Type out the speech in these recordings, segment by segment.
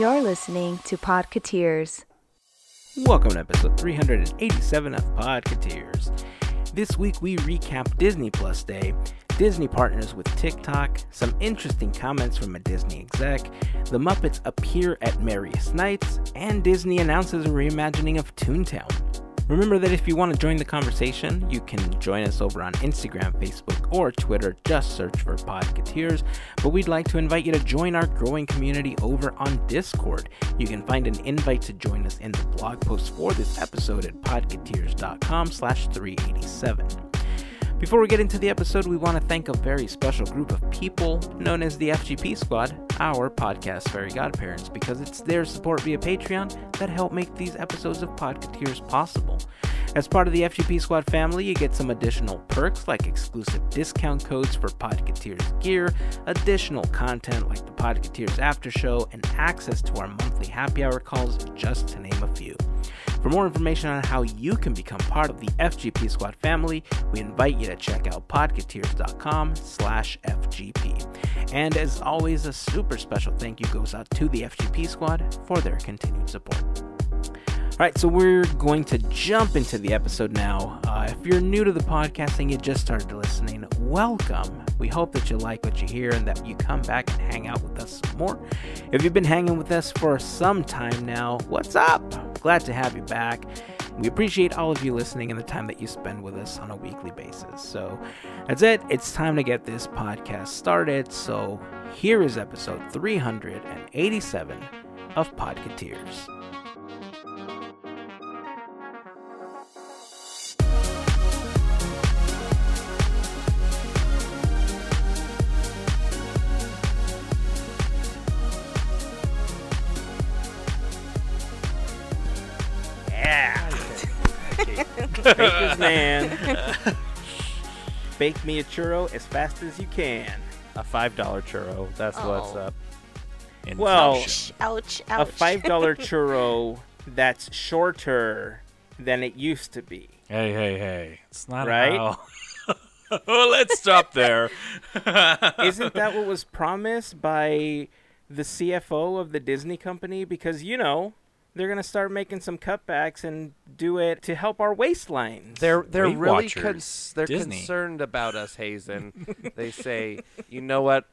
You're listening to Podcateers. Welcome to episode 387 of Podcateers. This week we recap Disney Plus Day, Disney partners with TikTok, some interesting comments from a Disney exec, the Muppets appear at Merriest Nights, and Disney announces a reimagining of Toontown. Remember that if you want to join the conversation, you can join us over on Instagram, Facebook, or Twitter. Just search for Podcateers. But we'd like to invite you to join our growing community over on Discord. You can find an invite to join us in the blog post for this episode at podcateers.com slash 387. Before we get into the episode, we want to thank a very special group of people known as the FGP Squad, our podcast fairy godparents, because it's their support via Patreon that help make these episodes of Podcateers possible. As part of the FGP Squad family, you get some additional perks like exclusive discount codes for Podcateers gear, additional content like the Podcateers After Show, and access to our monthly happy hour calls, just to name a few. For more information on how you can become part of the FGP Squad family, we invite you to check out podcateers.com slash FGP. And as always, a super special thank you goes out to the FGP Squad for their continued support. All right, so we're going to jump into the episode now. Uh, if you're new to the podcast and you just started listening, welcome. We hope that you like what you hear and that you come back and hang out with us more. If you've been hanging with us for some time now, what's up? Glad to have you back. We appreciate all of you listening and the time that you spend with us on a weekly basis. So that's it. It's time to get this podcast started. So here is episode 387 of Podcateers. Baker's man. Bake me a churro as fast as you can. A five dollar churro. That's what's Oh. up. Well, Ouch, ouch, a five dollar churro that's shorter than it used to be. Hey, hey, hey! It's not Right? how. oh, let's stop there. Isn't that what was promised by the CFO of the Disney company? Because you know they're gonna start making some cutbacks and do it to help our waistlines. They're they're Weight really cons- they're Disney. concerned about us, Hazen. they say, you know what,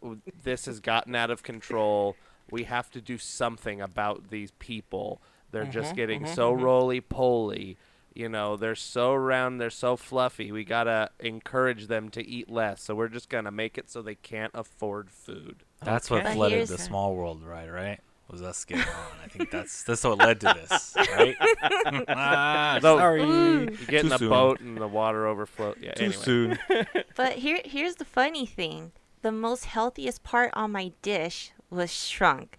this has gotten out of control. We have to do something about these people. They're mm-hmm, just getting mm-hmm, so mm-hmm. roly poly. You know, they're so round, they're so fluffy. We gotta encourage them to eat less. So we're just gonna make it so they can't afford food. That's Okay. what flooded the the- small world, right? Right? Was us getting on? I think that's that's what led to this, right? ah, No. sorry. You get Too in a soon. boat and the water overflows. Yeah, Too anyway. soon. But here, here's the funny thing: the most healthiest part on my dish was shrunk,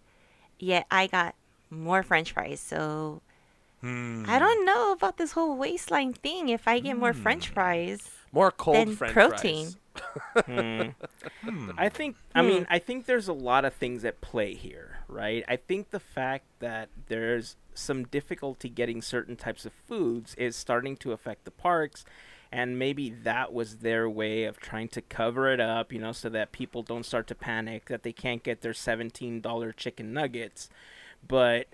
yet I got more French fries. So Hmm. I don't know about this whole waistline thing. If I get more French fries, More cold Then French protein. fries. Hmm. Hmm. I think I mean I think there's a lot of things at play here, right? I think the fact that there's some difficulty getting certain types of foods is starting to affect the parks and maybe that was their way of trying to cover it up, you know, so that people don't start to panic that they can't get their $17 chicken nuggets. But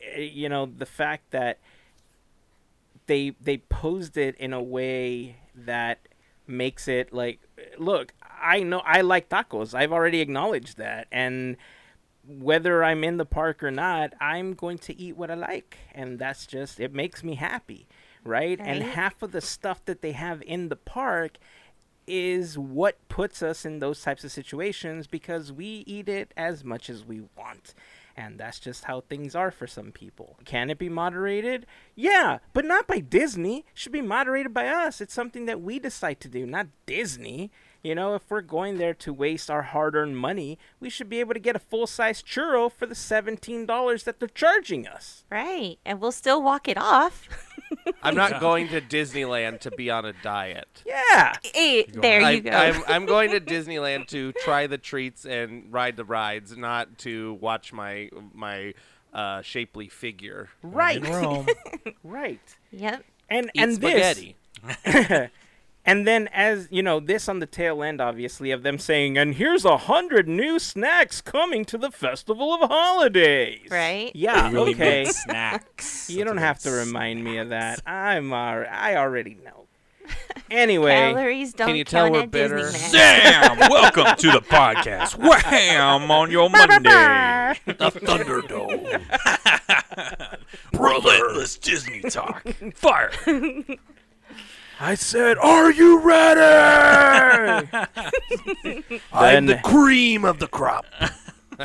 eh, you know, the fact that they they posed it in a way that makes it like look i know i like tacos i've already acknowledged that and whether i'm in the park or not i'm going to eat what i like and that's just it makes me happy right, and half of the stuff that they have in the park is what puts us in those types of situations because we eat it as much as we want. And that's just how things are for some people. Can it be moderated? Yeah, but not by Disney. It should be moderated by us. It's something that we decide to do, not Disney. You know, if we're going there to waste our hard earned money, we should be able to get a full size churro for the $17 that they're charging us. right? And we'll still walk it off. I'm not going to Disneyland to be on a diet. Yeah. hey, there you I, go. I'm, I'm going to Disneyland to try the treats and ride the rides, not to watch my my uh, shapely figure Right. Rome. Right. yep. And eat and this spaghetti. And then, as you know, this on the tail end, obviously, of them saying, "And here's a hundred new snacks coming to the Festival of Holidays." Right? Yeah. Really okay. snacks. You don't have to what remind me of that. I'm alre I already know. Anyway, Calories don't you tell count we're at bitter? Disneyland. Damn! Welcome to the podcast. Wham on your Monday. the Thunderdome. Relentless Disney talk. Fire. I said, "Are you ready?" I'm the cream of the crop.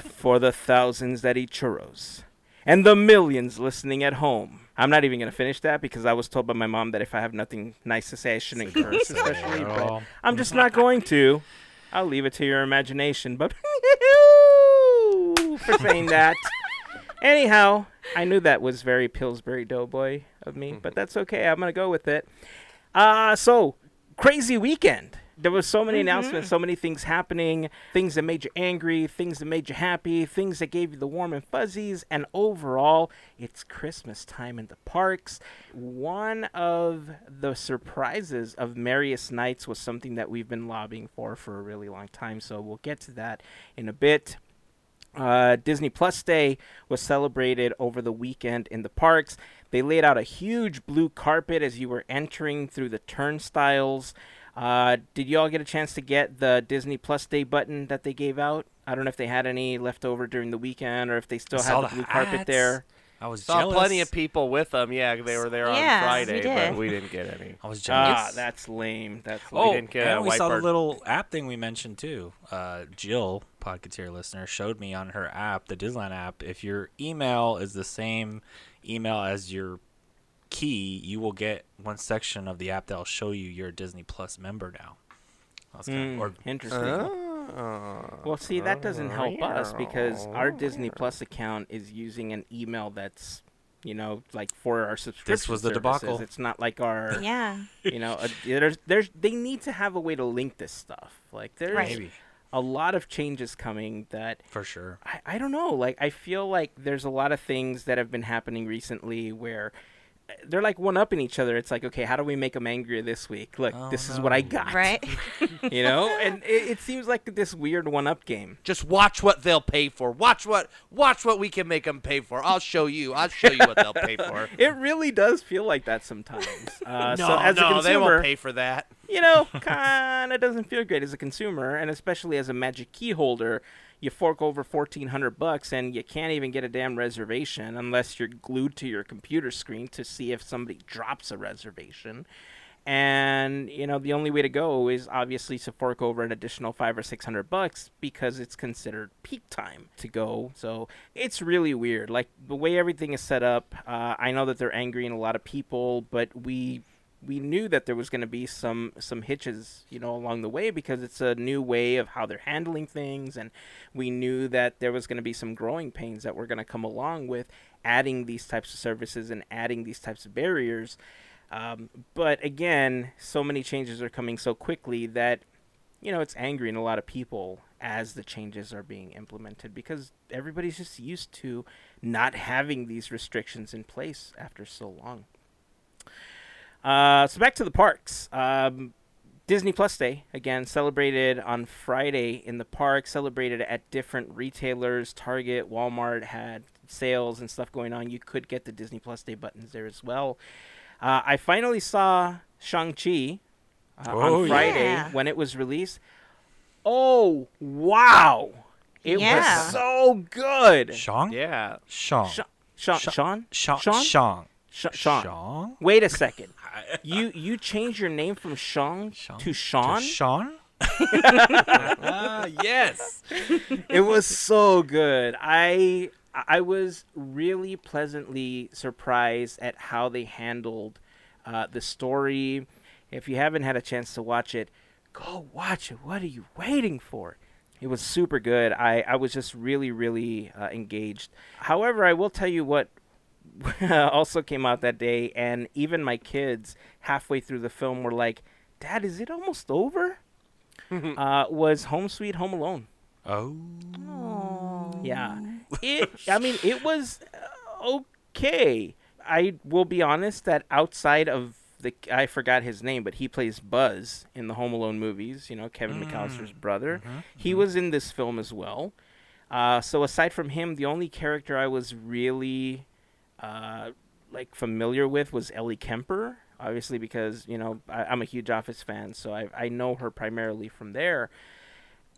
for the thousands that eat churros and the millions listening at home. I'm not even gonna finish that because I was told by my mom that if I have nothing nice to say, I shouldn't curse, especially. But. I'm just not going to. I'll leave it to your imagination. But for saying that. Anyhow, I knew that was very Pillsbury Doughboy of me, but that's okay. I'm gonna go with it. Uh so crazy weekend. There was so many announcements, so many things happening, things that made you angry, things that made you happy, things that gave you the warm and fuzzies, and overall, it's Christmas time in the parks. One of the surprises of Merriest Nights was something that we've been lobbying for for a really long time, so we'll get to that in a bit. Uh, Disney Plus Day was celebrated over the weekend in the parks. They laid out a huge blue carpet as you were entering through the turnstiles. Uh, did you all get a chance to get the Disney Plus Day button that they gave out? I don't know if they had any left over during the weekend or if they still I had the the blue carpet there. I was Saw jealous. plenty of people with them. Yeah, they were there on Yeah, we Friday, but we didn't get any. I was jealous. Ah, that's lame. That's lame. Oh, didn't get a and we saw the little app thing we mentioned too. Uh, Jill, Podcateer listener, showed me on her app, the Disneyland app, if your email is the same email as your key, you will get one section of the app that'll show you you're a Disney Plus member now. That's kind Mm, of, or interesting. Oh. Well, see, that doesn't help us because our Disney Plus account is using an email that's, you know, like for our subscription. This was the services. debacle. It's not like our, Yeah. you know, a, there's, there's, they need to have a way to link this stuff. Like, there's Right. A lot of changes coming that for sure. I, I don't know. Like, I feel like there's a lot of things that have been happening recently where they're like one upping each other. It's like, okay, how do we make them angrier this week? Look, Oh, this is what I got. Right? You know? and it, it seems like this weird one up game. Just watch what they'll pay for. Watch what watch what we can make them pay for. I'll show you. I'll show you what they'll pay for. It really does feel like that sometimes. Uh, no, so as a no, consumer, they won't pay for that. you know, kind of doesn't feel great as a consumer, and especially as a Magic Key holder. You fork over fourteen hundred bucks, and you can't even get a damn reservation unless you're glued to your computer screen to see if somebody drops a reservation. And you know, the only way to go is obviously to fork over an additional five or six hundred bucks because it's considered peak time to go. So it's really weird. Like the way everything is set up. Uh, I know that they're angry angering a lot of people, but we we knew that there was going to be some some hitches, you know, along the way because it's a new way of how they're handling things, and we knew that there was going to be some growing pains that were going to come along with adding these types of services and adding these types of barriers. Um, but again, so many changes are coming so quickly that you know it's angering a lot of people as the changes are being implemented because everybody's just used to not having these restrictions in place after so long. Uh, so back to the parks. Um, Disney Plus Day again celebrated on Friday in the park. Celebrated at different retailers. Target, Walmart had sales and stuff going on. You could get the Disney Plus Day buttons there as well. Uh, I finally saw Shang Chi uh, Oh, on Friday yeah. when it was released. Oh wow! It Yeah. was so good. Sean? Yeah. Sean. Sha- Sha- Sha- Sean? Sean. Sean? Sean. Sh- Sean. Sean. Wait a second. You you changed your name from Sean, Sean? to Sean? Sean? ah, yes. it was so good. I I was really pleasantly surprised at how they handled uh, the story. If you haven't had a chance to watch it, go watch it. What are you waiting for? It was super good. I, I was just really, really uh, engaged. However, I will tell you what also came out that day, and even my kids halfway through the film were like, Dad, is it almost over? uh, was Home Sweet Home Alone. Oh. Yeah. It I mean it was uh, okay. I will be honest that outside of the I forgot his name, but he plays Buzz in the Home Alone movies. You know, Kevin Mm. McAllister's brother. Mm-hmm. He was in this film as well. Uh, so aside from him, the only character I was really uh, like familiar with was Ellie Kemper. Obviously, because you know I, I'm a huge Office fan, so I I know her primarily from there.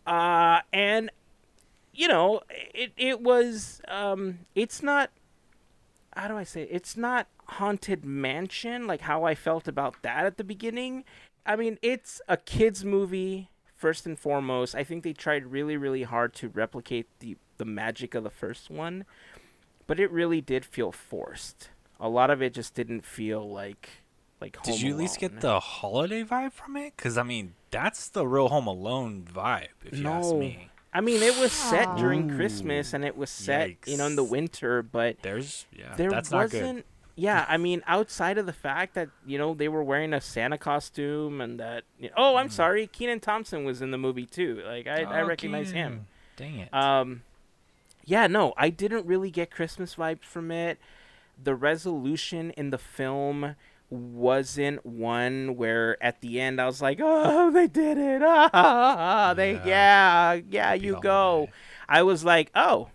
Uh, and you know, it it was um, it's not. How do I say? it? It's not haunted mansion like how I felt about that at the beginning. I mean, it's a kids movie first and foremost. I think they tried really really hard to replicate the the magic of the first one, but it really did feel forced. A lot of it just didn't feel like like. Did you at least Alone. get the holiday vibe from it? Because I mean, that's the real Home Alone vibe, if you ask No. me. I mean, it was set during Ooh. Christmas and it was set, you know, in the winter, but There's yeah, there that's not good. wasn't. Yeah, I mean, outside of the fact that you know they were wearing a Santa costume and that. You oh, I'm sorry, Kenan Thompson was in the movie too. Like I, I Oh, recognize him. Dang it. Um, yeah, no, I didn't really get Christmas vibes from it. The resolution in the film wasn't one where at the end I was like, "Oh, they did it! Ah, they yeah, yeah, Happy you go." I was like, "Oh,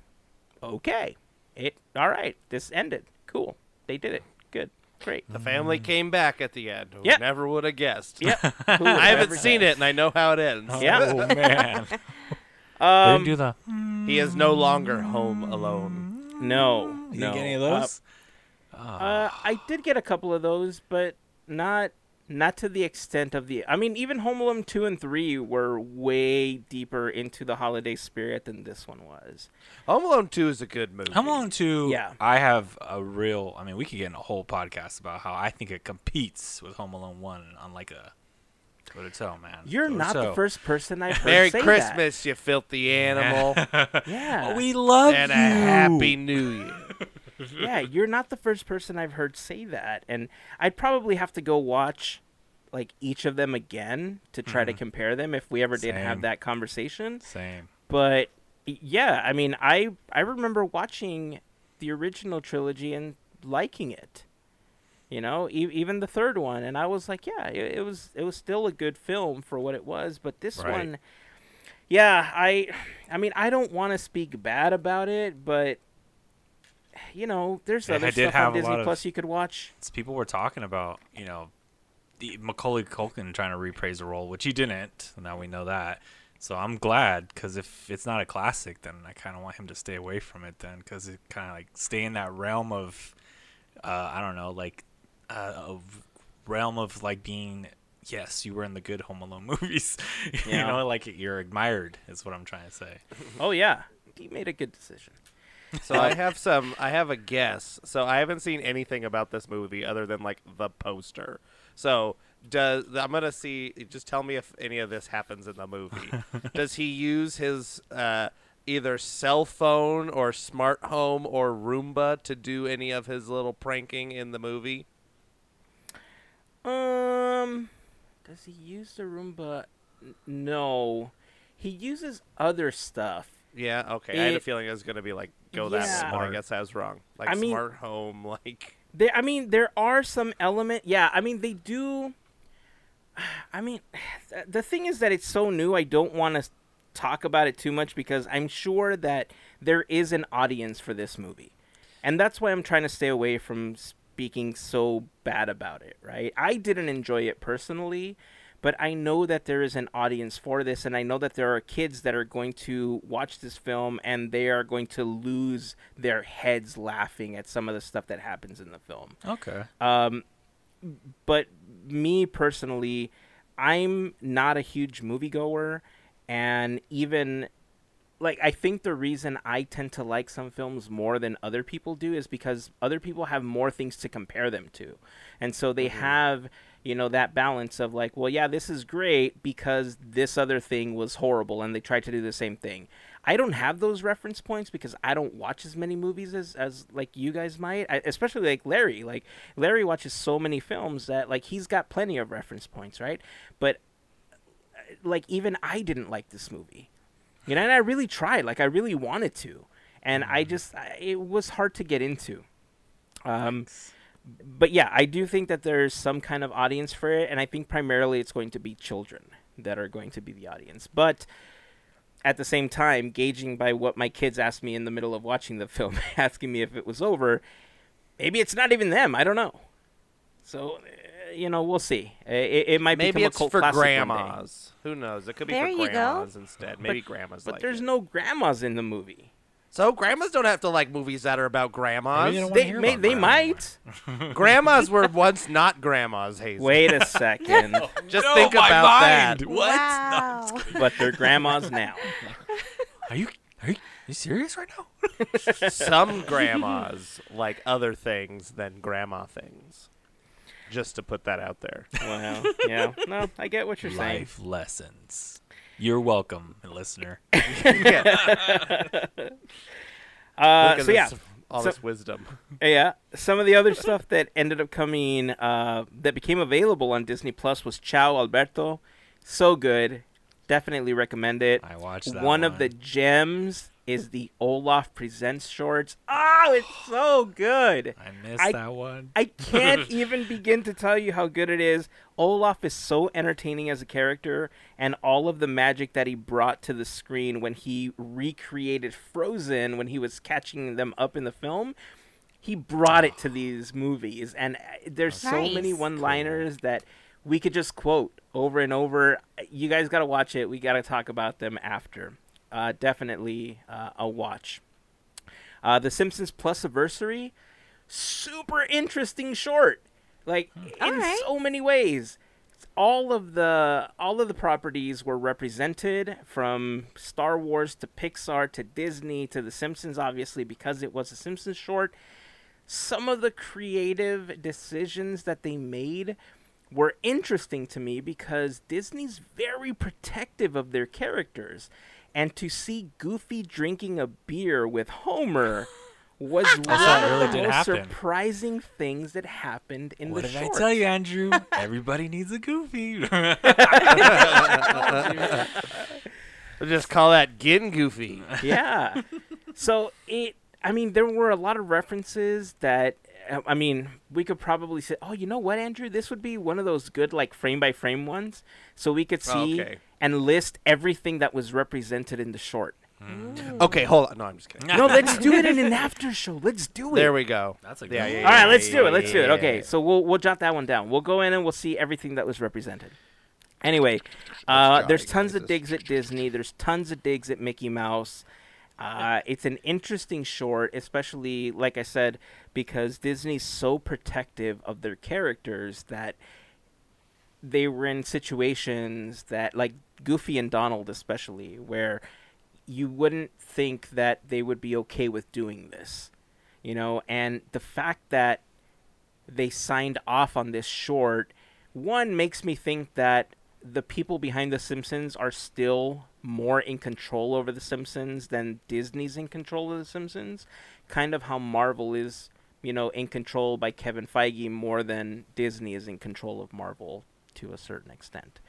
okay, it all right. This ended. Cool. They did it. Good, great." The family came back at the end. Who Yep. Never would have guessed. Yep. I haven't seen it, and I know how it ends. Yeah. Oh man. they Um, didn't do the. He is no longer home alone. no, You no. didn't get any of Uh, those? Uh, I did get a couple of those, but not not to the extent of the. I mean, even Home Alone two and three were way deeper into the holiday spirit than this one was. Home Alone 2 is a good movie. Home Alone 2, Yeah. I have a real. I mean, we could get in a whole podcast about how I think it competes with Home Alone 1 on like a. Go to toe, man. You're not the first person I've heard Merry say Christmas, you filthy animal. That. Yeah, We love and a. Happy New Year. yeah, you're not the first person I've heard say that, and I'd probably have to go watch like each of them again to try to mm-hmm. compare them if we ever did have that conversation. Same. but yeah, I mean, I I remember watching the original trilogy and liking it. You know, e- even the third one, and I was like, yeah, it, it was it was still a good film for what it was. But this Right. one, yeah, I, I mean, I don't want to speak bad about it, but you know, there's other stuff on Disney lot of- Plus you could watch. It's people were talking about, you know, the Macaulay Culkin trying to reprise the role, which he didn't. Now we know that. So I'm glad because if it's not a classic, then I kind of want him to stay away from it. Then because it kind of like stay in that realm of, uh, I don't know, like, uh, of realm of like being. Yes, you were in the good Home Alone movies. you Yeah. know, like you're admired is what I'm trying to say. Oh yeah, he made a good decision. So I have some. I have a guess. So I haven't seen anything about this movie other than like the poster. So does I'm gonna see? Just tell me if any of this happens in the movie. does he use his uh, either cell phone or smart home or Roomba to do any of his little pranking in the movie? Um, does he use the Roomba? N- No, he uses other stuff. Yeah. Okay. I had a feeling it was gonna be like go that Yeah. way, but I Smart. guess I was wrong. Like I mean- smart home, like. There, I mean, there are some element. Yeah, I mean, they do. I mean, th- the thing is that it's so new. I don't want to talk about it too much because I'm sure that there is an audience for this movie, and that's why I'm trying to stay away from speaking so bad about it. Right? I didn't enjoy it personally, but I know that there is an audience for this, and I know that there are kids that are going to watch this film and they are going to lose their heads laughing at some of the stuff that happens in the film. Okay. Um, but me personally, I'm not a huge moviegoer, and even like I think the reason I tend to like some films more than other people do is because other people have more things to compare them to, and so they have you know that balance of like, well, yeah, this is great because this other thing was horrible, and they tried to do the same thing. I don't have those reference points because I don't watch as many movies as, as like you guys might, I, especially like Larry. Like Larry watches so many films that like he's got plenty of reference points, right? But uh, like even I didn't like this movie, you know, and I really tried, like I really wanted to, and I just I, it was hard to get into. Um, but yeah, I do think that there's some kind of audience for it, and I think primarily it's going to be children that are going to be the audience. But at the same time, gauging by what my kids asked me in the middle of watching the film, asking me if it was over, maybe it's not even them. I don't know. So, you know, we'll see. It, it might Maybe become it's a cult for classic one day. grandmas. Who knows? It could be There for you go. grandmas instead. Maybe grandmas. But like there's it. no grandmas in the movie. So grandmas don't have to like movies that are about grandmas. Maybe they They may, about they grandma. might. grandmas were once not grandmas, Hazel. Wait a second. Just No, think my about mind. that. What? Wow. but they're grandmas now. Are you are you, are you serious right now? Some grandmas like other things than grandma things. Just to put that out there. Wow. yeah. No, I get what you're saying. Life lessons. You're welcome, listener. Uh, Look at so yeah, this, all So- this wisdom. yeah. Some of the other stuff that ended up coming uh, that became available on Disney Plus was Ciao Alberto. So good. Definitely recommend it. I watched that one of the gems is the Olaf Presents shorts. Oh, it's so good. I missed I- that one. I can't even begin to tell you how good it is. Olaf is so entertaining as a character, and all of the magic that he brought to the screen when he recreated Frozen when he was catching them up in the film. He brought it to these movies, and uh, there's so many one-liners that we could just quote over and over. You guys got to watch it. We got to talk about them after. Uh, definitely uh, a watch. Uh, the Simpsons Plusaversary, super interesting short. Like in Alright. so many ways. All of the all of the properties were represented from Star Wars to Pixar to Disney to The Simpsons, obviously because it was a Simpsons short. Some of the creative decisions that they made were interesting to me because Disney's very protective of their characters. And to see Goofy drinking a beer with Homer was one that of really the most happen. surprising things that happened in What the did short. I tell you, Andrew? Everybody needs a goofy. We'll just call that getting goofy. yeah. So it, I mean, there were a lot of references that, uh, I mean, we could probably say, oh, you know what, Andrew, this would be one of those good like frame by frame ones, so we could see Okay. And list everything that was represented in the short. Okay, hold on. No, I'm just kidding. No, let's do it in an after show. Let's do it. There we go. That's a good yeah, one. yeah, All right, let's do it. Let's do it. Okay, so we'll we'll jot that one down. We'll go in and we'll see everything that was represented. Anyway, uh, there's tons of digs at Disney. There's tons of digs at Mickey Mouse. Uh, it's an interesting short, especially like I said, because Disney's so protective of their characters that they were in situations that, like Goofy and Donald, especially, where you wouldn't think that they would be okay with doing this, you know. And the fact that they signed off on this short, one makes me think that the people behind The Simpsons are still more in control over The Simpsons than Disney's in control of The Simpsons. Kind of how Marvel is, you know, in control by Kevin Feige more than Disney is in control of Marvel to a certain extent.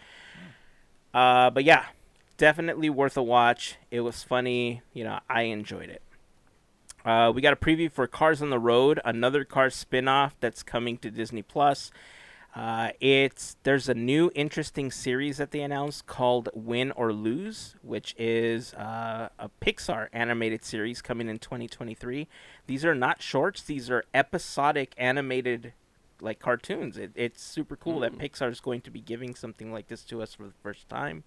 Uh, but yeah, definitely worth a watch. It was funny. You know, I enjoyed it. Uh, we got a preview for Cars on the Road, another Cars spin-off that's coming to Disney Plus. Uh, it's there's a new interesting series that they announced called Win or Lose, which is uh, a Pixar animated series coming in 2023. These are not shorts; these are episodic animated like cartoons. It, it's super cool that Pixar is going to be giving something like this to us for the first time.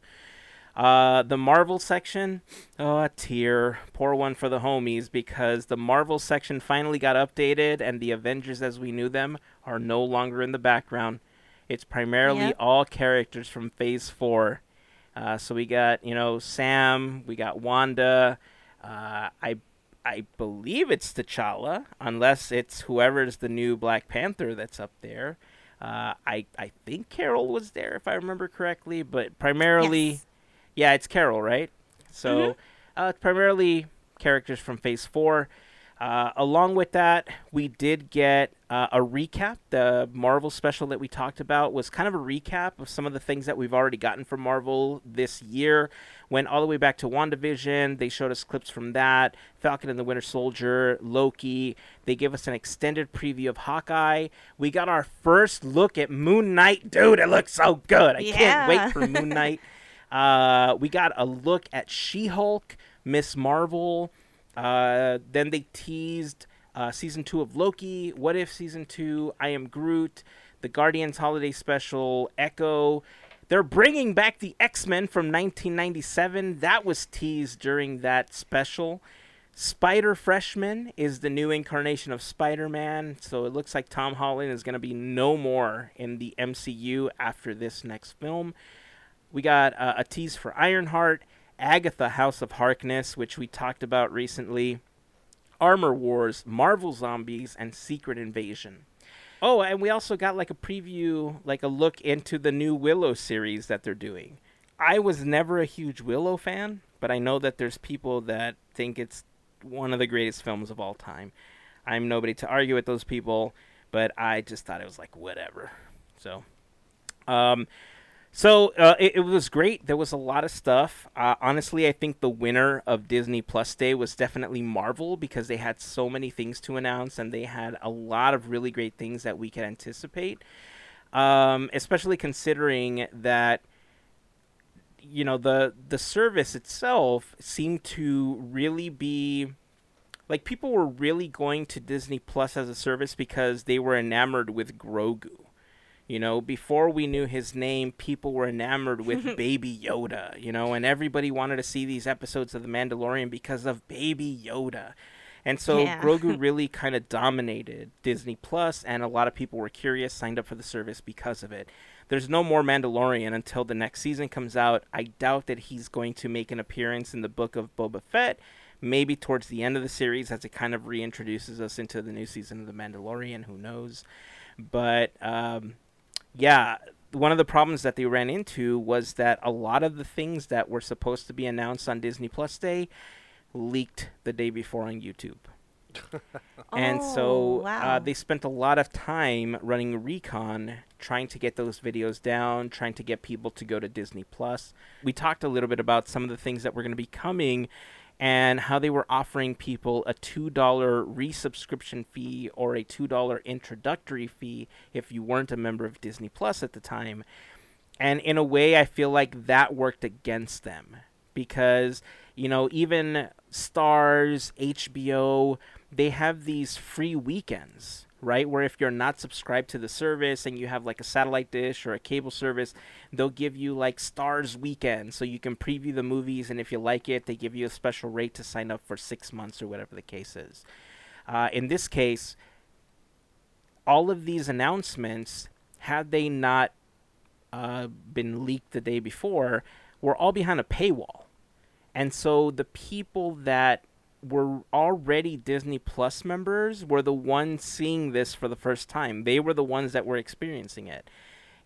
Uh, the Marvel section, oh, a tear. Poor one for the homies because the Marvel section finally got updated and the Avengers as we knew them are no longer in the background. It's primarily Yep. all characters from Phase 4. Uh, so we got, you know, Sam, we got Wanda. Uh, I I believe it's T'Challa, unless it's whoever's the new Black Panther that's up there. Uh, I I think Carol was there if I remember correctly, but primarily, Yes. yeah, it's Carol, right? So uh, primarily characters from Phase Four. Uh, along with that, we did get uh, a recap. The Marvel special that we talked about was kind of a recap of some of the things that we've already gotten from Marvel this year. Went all the way back to WandaVision. They showed us clips from that. Falcon and the Winter Soldier, Loki. They gave us an extended preview of Hawkeye. We got our first look at Moon Knight. Dude, it looks so good. I Yeah. can't wait for Moon Knight. Uh, we got a look at She Hulk, Miss Marvel. Uh, then they teased uh, season two of Loki. What if season two? I am Groot. The Guardians Holiday Special. Echo. They're bringing back the X Men from 1997. That was teased during that special. Spider Freshman is the new incarnation of Spider Man. So it looks like Tom Holland is going to be no more in the MCU after this next film. We got uh, a tease for Ironheart, Agatha House of Harkness, which we talked about recently, Armor Wars, Marvel Zombies, and Secret Invasion. Oh, and we also got like a preview, like a look into the new Willow series that they're doing. I was never a huge Willow fan, but I know that there's people that think it's one of the greatest films of all time. I'm nobody to argue with those people, but I just thought it was like whatever. So, um, so uh, it, it was great. There was a lot of stuff. Uh, honestly, I think the winner of Disney Plus Day was definitely Marvel because they had so many things to announce and they had a lot of really great things that we could anticipate. Um, especially considering that you know the the service itself seemed to really be like people were really going to Disney Plus as a service because they were enamored with Grogu. You know, before we knew his name, people were enamored with Baby Yoda, you know, and everybody wanted to see these episodes of The Mandalorian because of Baby Yoda. And so Yeah. Grogu really kind of dominated Disney Plus, and a lot of people were curious, signed up for the service because of it. There's no more Mandalorian until the next season comes out. I doubt that he's going to make an appearance in the book of Boba Fett. Maybe towards the end of the series, as it kind of reintroduces us into the new season of The Mandalorian. Who knows? But um, yeah, one of the problems that they ran into was that a lot of the things that were supposed to be announced on Disney Plus Day leaked the day before on YouTube. and Oh, so uh, they spent a lot of time running recon trying to get those videos down trying to get people to go to disney plus we talked a little bit about some of the things that were going to be coming and how they were offering people a $2 resubscription fee or a $2 introductory fee if you weren't a member of disney plus at the time. And in a way i feel like that worked against them because you know even Starz hbo they have these free weekends right where if you're not subscribed to the service and you have like a satellite dish or a cable service they'll give you like Starz weekend so you can preview the movies and if you like it they give you a special rate to sign up for six months or whatever the case is uh, in this case all of these announcements had they not uh, been leaked the day before were all behind a paywall. And so the people that were already Disney Plus members were the ones seeing this for the first time. They were the ones that were experiencing it.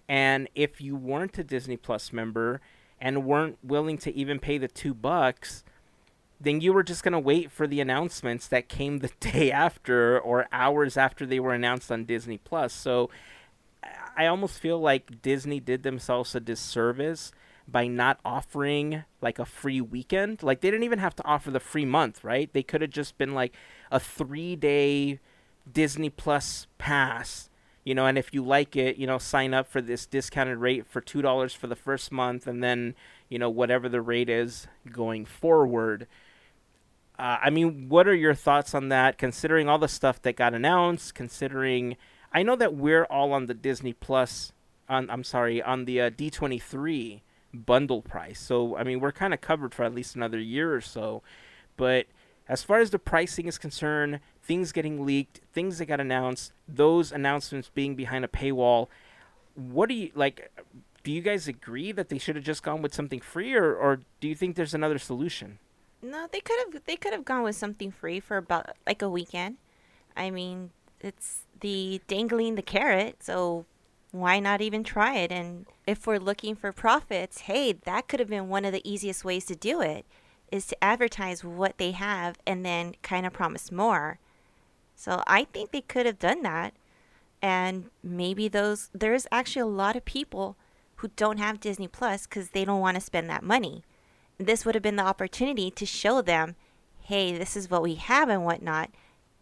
And if you weren't a Disney Plus member and weren't willing to even pay the two bucks, then you were just going to wait for the announcements that came the day after or hours after they were announced on Disney Plus. So I almost feel like Disney did themselves a disservice by not offering like a free weekend. Like they didn't even have to offer the free month, right? They could have just been like a 3-day Disney Plus pass, you know, and if you like it, you know, sign up for this discounted rate for $2 for the first month and then, you know, whatever the rate is going forward. Uh, I mean, what are your thoughts on that? Considering all the stuff that got announced, considering I know that we're all on the Disney Plus, on I'm sorry, on the uh, D23 bundle price. So I mean, we're kind of covered for at least another year or so. But as far as the pricing is concerned, things getting leaked, things that got announced, those announcements being behind a paywall, what do you like? Do you guys agree that they should have just gone with something free, or, or do you think there's another solution? No, they could have they could have gone with something free for about like a weekend. I mean, it's the dangling the carrot, so why not even try it? And if we're looking for profits, hey, that could have been one of the easiest ways to do it. is to advertise what they have and then kind of promise more. So I think they could have done that. And maybe those, there's actually a lot of people who don't have Disney Plus because they don't want to spend that money. This would have been the opportunity to show them, hey, this is what we have and whatnot.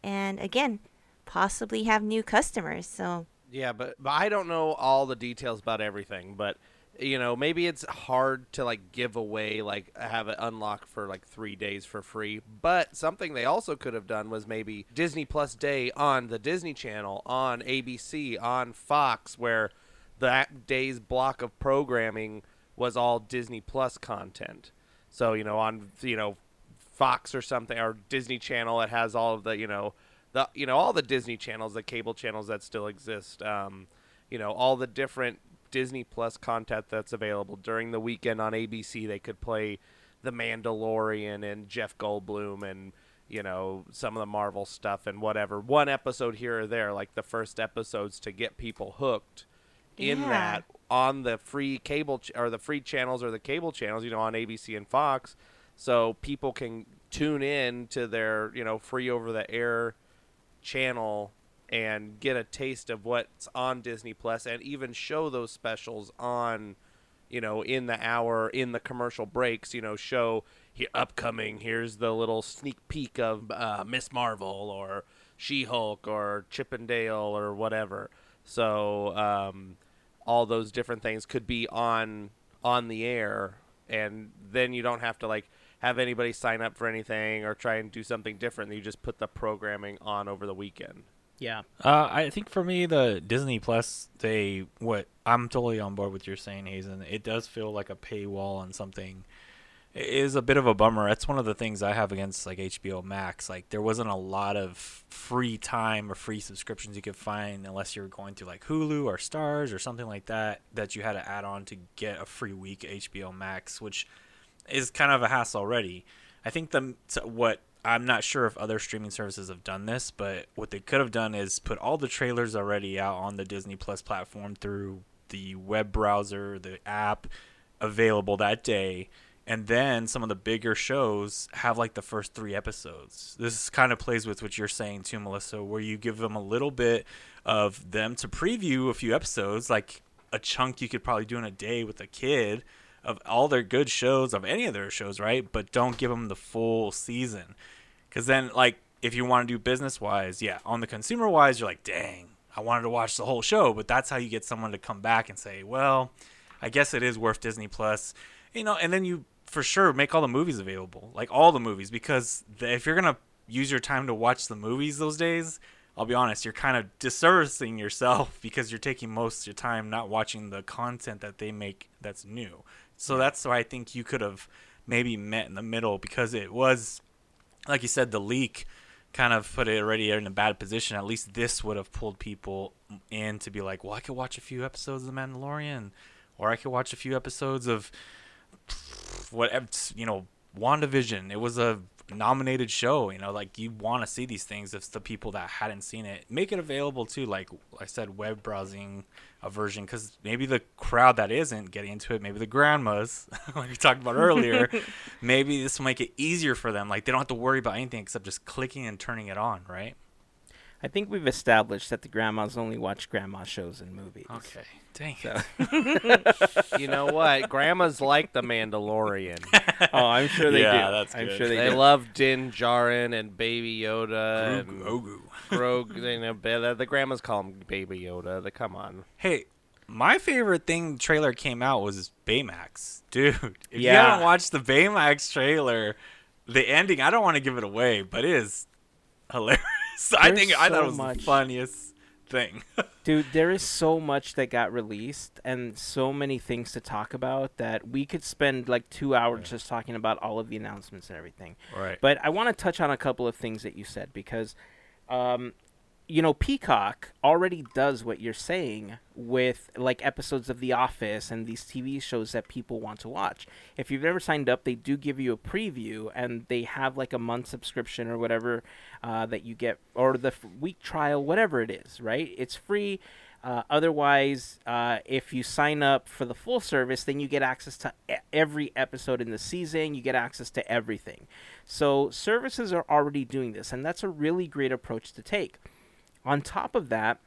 And again, possibly have new customers. So Yeah, but, but I don't know all the details about everything, but you know, maybe it's hard to like give away like have it unlocked for like 3 days for free, but something they also could have done was maybe Disney Plus Day on the Disney Channel, on ABC, on Fox where that day's block of programming was all Disney Plus content. So, you know, on you know Fox or something or Disney Channel it has all of the, you know, the you know all the Disney channels, the cable channels that still exist. Um, you know, all the different Disney Plus content that's available during the weekend on ABC. They could play The Mandalorian and Jeff Goldblum and you know some of the Marvel stuff and whatever. One episode here or there, like the first episodes, to get people hooked in Yeah. that on the free cable ch- or the free channels or the cable channels, you know, on ABC and Fox, so people can tune in to their you know free over the air channel and get a taste of what's on Disney Plus and even show those specials on you know in the hour in the commercial breaks you know show upcoming here's the little sneak peek of uh, Miss Marvel or She-Hulk or Chip 'n Dale or whatever. So um, all those different things could be on on the air and then you don't have to like have anybody sign up for anything or try and do something different you just put the programming on over the weekend Yeah. Uh, I think for me, the Disney Plus, they what I'm totally on board with your saying, Hazen. It does feel like a paywall on something. It is a bit of a bummer. That's one of the things I have against like HBO Max. Like there wasn't a lot of free time or free subscriptions you could find unless you were going through like Hulu or Starz or something like that that you had to add on to get a free week HBO Max, which is kind of a hassle already. I think the what I'm not sure if other streaming services have done this, but what they could have done is put all the trailers already out on the Disney Plus platform through the web browser, the app available that day, and then some of the bigger shows have like the first three episodes. This kind of plays with what you're saying too, Melissa, where you give them a little bit of them to preview a few episodes, like a chunk you could probably do in a day with a kid of all their good shows of any of their shows, right? But don't give them the full season. Because then, like, if you want to do business wise, yeah, on the consumer wise, you're like, dang, I wanted to watch the whole show. But that's how you get someone to come back and say, well, I guess it is worth Disney Plus, you know. And then you for sure make all the movies available, like all the movies, because the, if you're gonna use your time to watch the movies those days, I'll be honest, you're kind of disservicing yourself because you're taking most of your time not watching the content that they make that's new. So that's why I think you could have maybe met in the middle because it was, like you said, the leak kind of put it already in a bad position. At least this would have pulled people in to be like, well, I could watch a few episodes of The Mandalorian, or I could watch a few episodes of what you know, WandaVision. It was a nominated show. You know, like you want to see these things. If the people that hadn't seen it, make it available too. Like I said, web browsing a version because maybe the crowd that isn't getting into it, maybe the grandmas, like we talked about earlier, maybe this will make it easier for them. Like they don't have to worry about anything except just clicking and turning it on, right? I think we've established that the grandmas only watch grandma shows and movies. Okay. Dang. So, you know what? Grandmas like the Mandalorian. oh, I'm sure they Yeah, do. that's I'm good. sure they, They do. love Din Djarin and Baby Yoda and Grogu. Grogu. You know, the, the grandmas call him Baby Yoda. The, come on. Hey, my favorite thing trailer came out was Baymax. Dude, if you haven't watched the Baymax trailer, the ending, I don't want to give it away, but it is hilarious. I There's think I thought it was much. the funniest thing. Dude, there is so much that got released and so many things to talk about that we could spend like two hours just talking about all of the announcements and everything. right. But I want to touch on a couple of things that you said because, um, you know, Peacock already does what you're saying with like episodes of The Office and these TV shows that people want to watch. If you've ever signed up, they do give you a preview and they have like a month subscription or whatever uh, that you get, or the week trial, whatever it is, right? It's free. Uh, otherwise, uh, if you sign up for the full service, then you get access to e- every episode in the season. You get access to everything. So services are already doing this, and that's a really great approach to take. On top of that,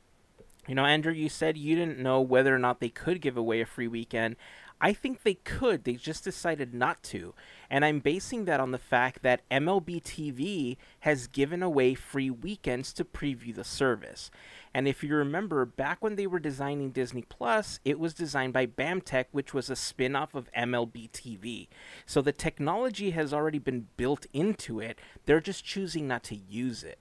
you know, Andrew, you said you didn't know whether or not they could give away a free weekend. I think they could. They just decided not to. And I'm basing that on the fact that MLB TV has given away free weekends to preview the service. And if you remember, back when they were designing Disney Plus, it was designed by BAMTech, which was a spin off of MLB TV. So the technology has already been built into it. They're just choosing not to use it.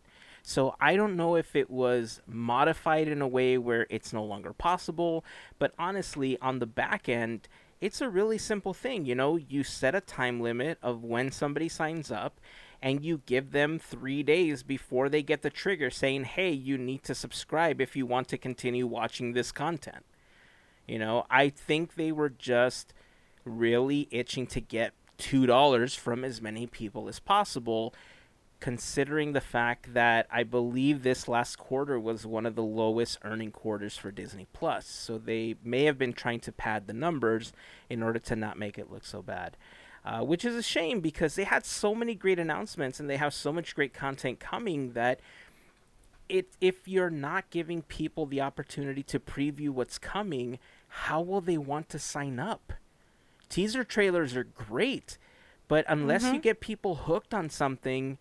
So I don't know if it was modified in a way where it's no longer possible, but honestly, on the back end, it's a really simple thing. You know, you set a time limit of when somebody signs up and you give them three days before they get the trigger saying, hey, you need to subscribe if you want to continue watching this content. You know, I think they were just really itching to get $2 from as many people as possible considering the fact that I believe this last quarter was one of the lowest earning quarters for Disney Plus. So they may have been trying to pad the numbers in order to not make it look so bad. Uh, which is a shame because they had so many great announcements and they have so much great content coming that it if you're not giving people the opportunity to preview what's coming, how will they want to sign up? Teaser trailers are great, but unless you get people hooked on something,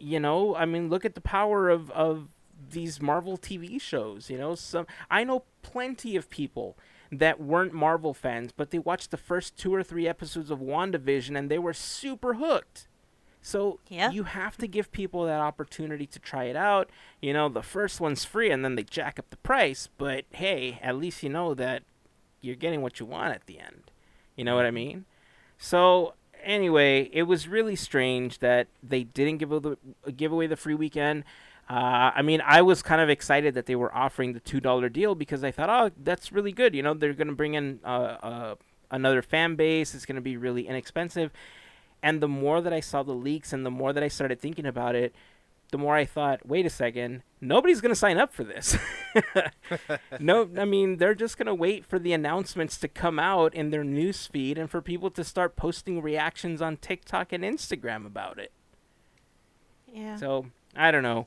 you know, I mean, look at the power of of these Marvel TV shows. You know, some I know plenty of people that weren't Marvel fans, but they watched the first two or three episodes of WandaVision and they were super hooked. So Yeah. you have to give people that opportunity to try it out. You know, the first one's free and then they jack up the price, but hey, at least you know that you're getting what you want at the end. You know what I mm-hmm. mean? So anyway, it was really strange that they didn't give the, give away the free weekend. Uh, I mean, I was kind of excited that they were offering the two dollar deal because I thought, oh, that's really good. You know, they're going to bring in uh, uh, another fan base. It's going to be really inexpensive. And the more that I saw the leaks and the more that I started thinking about it, the more I thought, wait a second, nobody's going to sign up for this. no, I mean, they're just going to wait for the announcements to come out in their news feed and for people to start posting reactions on TikTok and Instagram about it. Yeah. So, I don't know.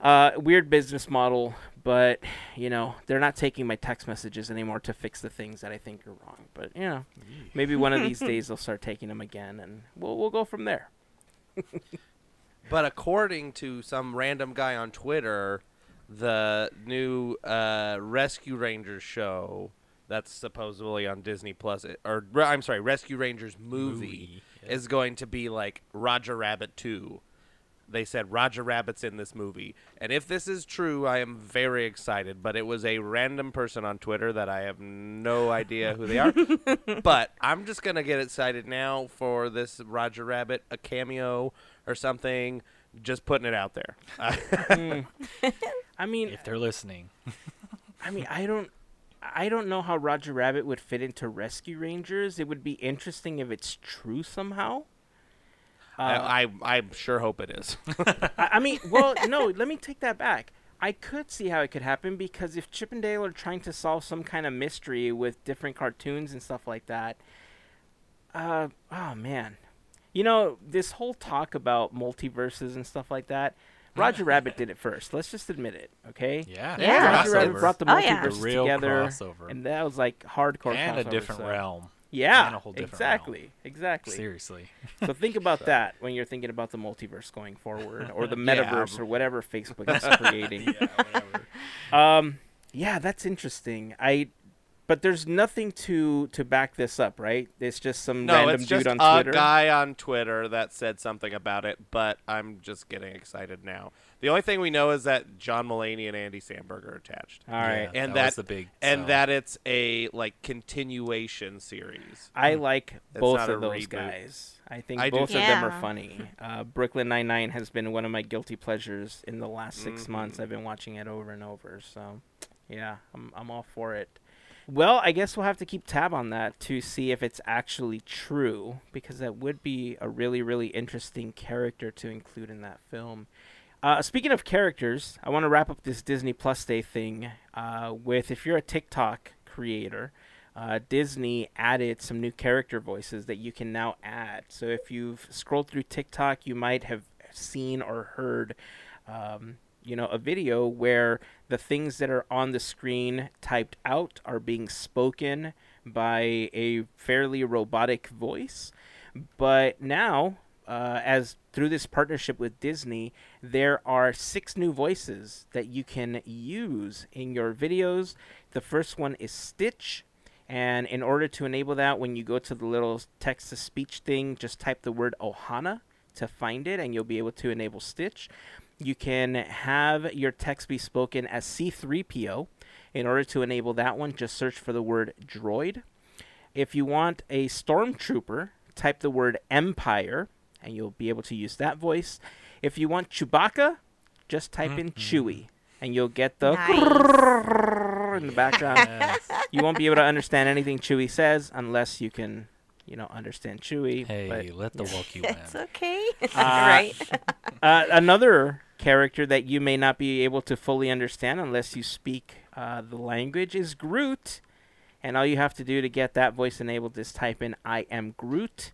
Uh, weird business model, but, you know, they're not taking my text messages anymore to fix the things that I think are wrong. But, you know, maybe one of these days they'll start taking them again and we'll, we'll go from there. But according to some random guy on Twitter, the new uh, Rescue Rangers show that's supposedly on Disney Plus, or I'm sorry, Rescue Rangers movie, Movie, yeah. is going to be like Roger Rabbit 2. They said Roger Rabbit's in this movie. And if this is true, I am very excited. But it was a random person on Twitter that I have no idea who they are. but I'm just going to get excited now for this Roger Rabbit, a cameo or something. Just putting it out there. Hmm. I mean, If they're listening, I mean, I don't, I don't know how Roger Rabbit would fit into Rescue Rangers. It would be interesting if it's true somehow. Uh, I, I I sure hope it is. I, I mean, well, no, let me take that back. I could see how it could happen because if Chip and Dale are trying to solve some kind of mystery with different cartoons and stuff like that, uh, oh man, you know this whole talk about multiverses and stuff like that. Roger Rabbit did it first. Let's just admit it, okay? yeah, Yeah. Roger Rabbit brought the Oh, yeah. multiverses The real together, crossover. and that was like hardcore and a different so- realm. Yeah, a whole different exactly, realm. exactly. Seriously. So think about that when you're thinking about the multiverse going forward, or the Yeah. metaverse, or whatever Facebook is creating. Um, yeah, that's interesting. I, but there's nothing to to back this up, right? It's just some no, random it's just dude on a Twitter. guy on Twitter that said something about it. But I'm just getting excited now. The only thing we know is that John Mulaney and Andy Samberg are attached. All right, Yeah. and that that, the big and sell. that it's a like continuation series. I like It's both of those reboot. guys. I think I both too. of them are funny. Uh, Brooklyn Nine Nine has been one of my guilty pleasures in the last 6 Mhm. months. I've been watching it over and over. So, yeah, I'm I'm all for it. Well, I guess we'll have to keep tab on that to see if it's actually true, because that would be a really really interesting character to include in that film. Uh, speaking of characters, I want to wrap up this Disney Plus Day thing uh, with if you're a TikTok creator, uh, Disney added some new character voices that you can now add. So if you've scrolled through TikTok, you might have seen or heard, um, you know, a video where the things that are on the screen typed out are being spoken by a fairly robotic voice. But now, uh, as through this partnership with Disney, there are six new voices that you can use in your videos. The first one is Stitch. And in order to enable that, when you go to the little text to speech thing, just type the word Ohana to find it, and you'll be able to enable Stitch. You can have your text be spoken as C3PO. In order to enable that one, just search for the word droid. If you want a stormtrooper, type the word Empire, and you'll be able to use that voice. If you want Chewbacca, just type in Chewie, and you'll get the Nice. in the background. you won't be able to understand anything Chewie says unless you can, you know, understand Chewie. Hey, but- let the Wookiee win. It's okay. Uh, right. uh, another character that you may not be able to fully understand unless you speak uh, the language is Groot. And all you have to do to get that voice enabled is type in I am Groot.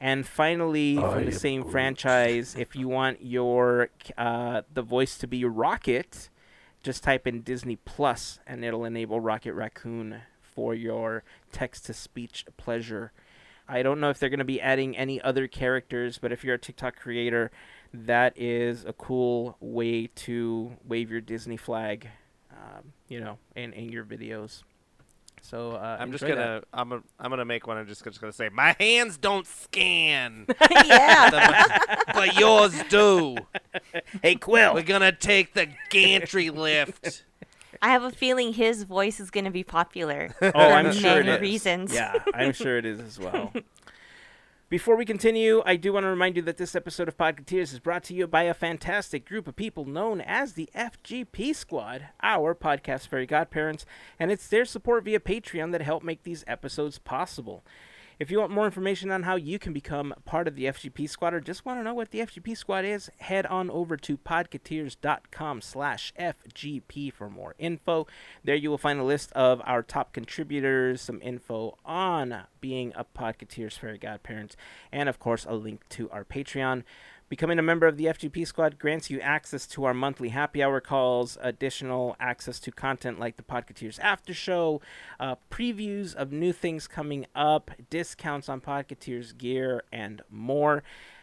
And finally, from the same franchise, if you want your uh, the voice to be Rocket, just type in Disney Plus, and it'll enable Rocket Raccoon for your text to speech pleasure. I don't know if they're going to be adding any other characters, but if you're a TikTok creator, that is a cool way to wave your Disney flag, um, you know, in, in your videos. So uh, I'm just gonna that. I'm gonna, I'm gonna make one. I'm just, just gonna say my hands don't scan, yeah. but yours do. Hey Quill, We're gonna take the gantry lift. I have a feeling his voice is going to be popular. Oh, for I'm sure it many is. reasons. Yeah, I'm sure it is as well. Before we continue, I do want to remind you that this episode of Podcateers is brought to you by a fantastic group of people known as the FGP Squad, our podcast fairy godparents, and it's their support via Patreon that help make these episodes possible. If you want more information on how you can become part of the FGP Squad or just want to know what the FGP Squad is, head on over to podcateers.com slash FGP for more info. There you will find a list of our top contributors, some info on being a Podcateers Fairy Godparent, and of course a link to our Patreon. Becoming a member of the FGP Squad grants you access to our monthly happy hour calls, additional access to content like the Podcateers After Show, uh, previews of new things coming up, discounts on Podcateers gear, and more.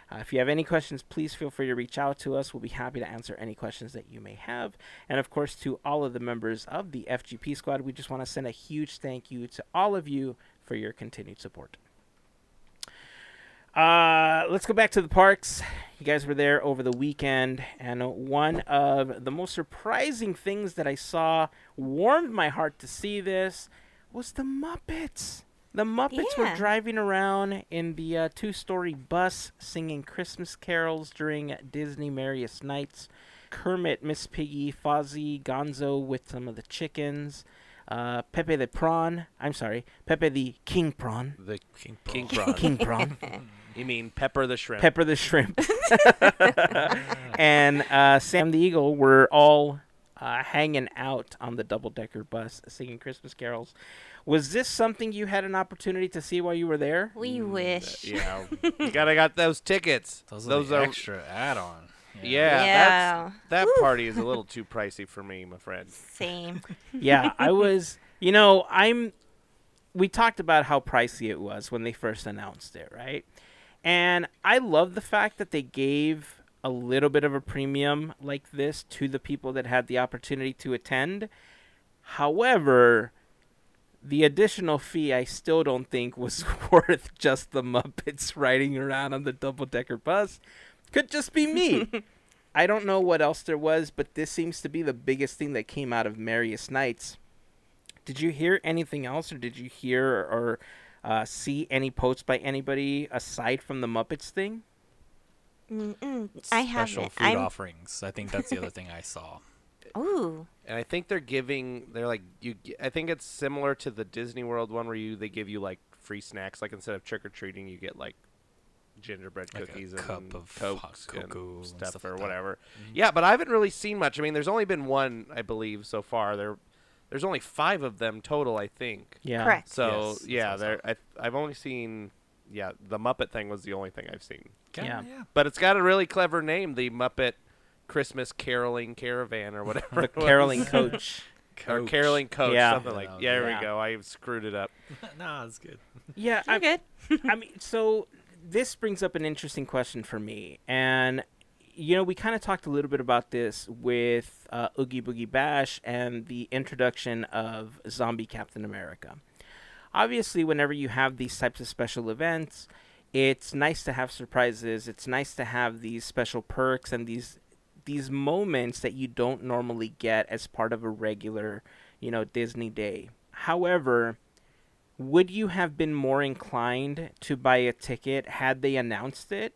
Uh, if you have any questions, please feel free to reach out to us. We'll be happy to answer any questions that you may have. And of course, to all of the members of the FGP Squad, we just want to send a huge thank you to all of you for your continued support. Uh, let's go back to the parks. You guys were there over the weekend, and one of the most surprising things that I saw warmed my heart to see this was the Muppets. The Muppets were driving around in the uh, two-story bus singing Christmas carols during Disney Merriest Nights. Kermit, Miss Piggy, Fozzie, Gonzo with some of the chickens, uh, Pepe the Prawn. I'm sorry, Pepe the King Prawn. The King king Prawn. prawn. King Prawn. You mean Pepper the shrimp? Pepper the Shrimp, and uh, Sam the Eagle were all uh, hanging out on the double decker bus singing Christmas carols. Was this something you had an opportunity to see while you were there? We wish. yeah, you gotta got those tickets. Those are the are extra add-on. yeah. Yeah. That's, that party is a little too pricey for me, my friend. Same. yeah, I was. You know, I'm. We talked about how pricey it was when they first announced it, right? And I love the fact that they gave a little bit of a premium like this to the people that had the opportunity to attend. However, the additional fee I still don't think was worth just the Muppets riding around on the double decker bus. Could just be me. I don't know what else there was, but this seems to be the biggest thing that came out of Merriest Nights. Did you hear anything else, or did you hear or uh, see any posts by anybody aside from the Muppets thing? Mm-mm, I Special haven't. food I'm. offerings. I think that's the other thing I saw. Ooh. And I think they're giving. They're like you. I think it's similar to the Disney World one where you they give you like free snacks. Like instead of trick or treating, you get like gingerbread Like a cookies cup and of hot cokes cocoa and and stuff, stuff or like that. whatever. Yeah, but I haven't really seen much. I mean, there's only been one, I believe, so far. There, there's only five of them total, I think. Yeah. Correct. So Yes, that's yeah, what I there. I, I've only seen. Yeah, the Muppet thing was the only thing I've seen. Yeah. yeah. But it's got a really clever name, the Muppet Christmas Caroling Caravan or whatever. The it was. caroling coach. or caroling coach, Yeah. something like. Yeah, there it. we go. I screwed it up. no, it's good. Yeah, You're I, good. I mean, so this brings up an interesting question for me, and you know, we kind of talked a little bit about this with uh, Oogie Boogie Bash and the introduction of Zombie Captain America. Obviously, whenever you have these types of special events, it's nice to have surprises. It's nice to have these special perks and these these moments that you don't normally get as part of a regular, you know, Disney day. However, would you have been more inclined to buy a ticket had they announced it?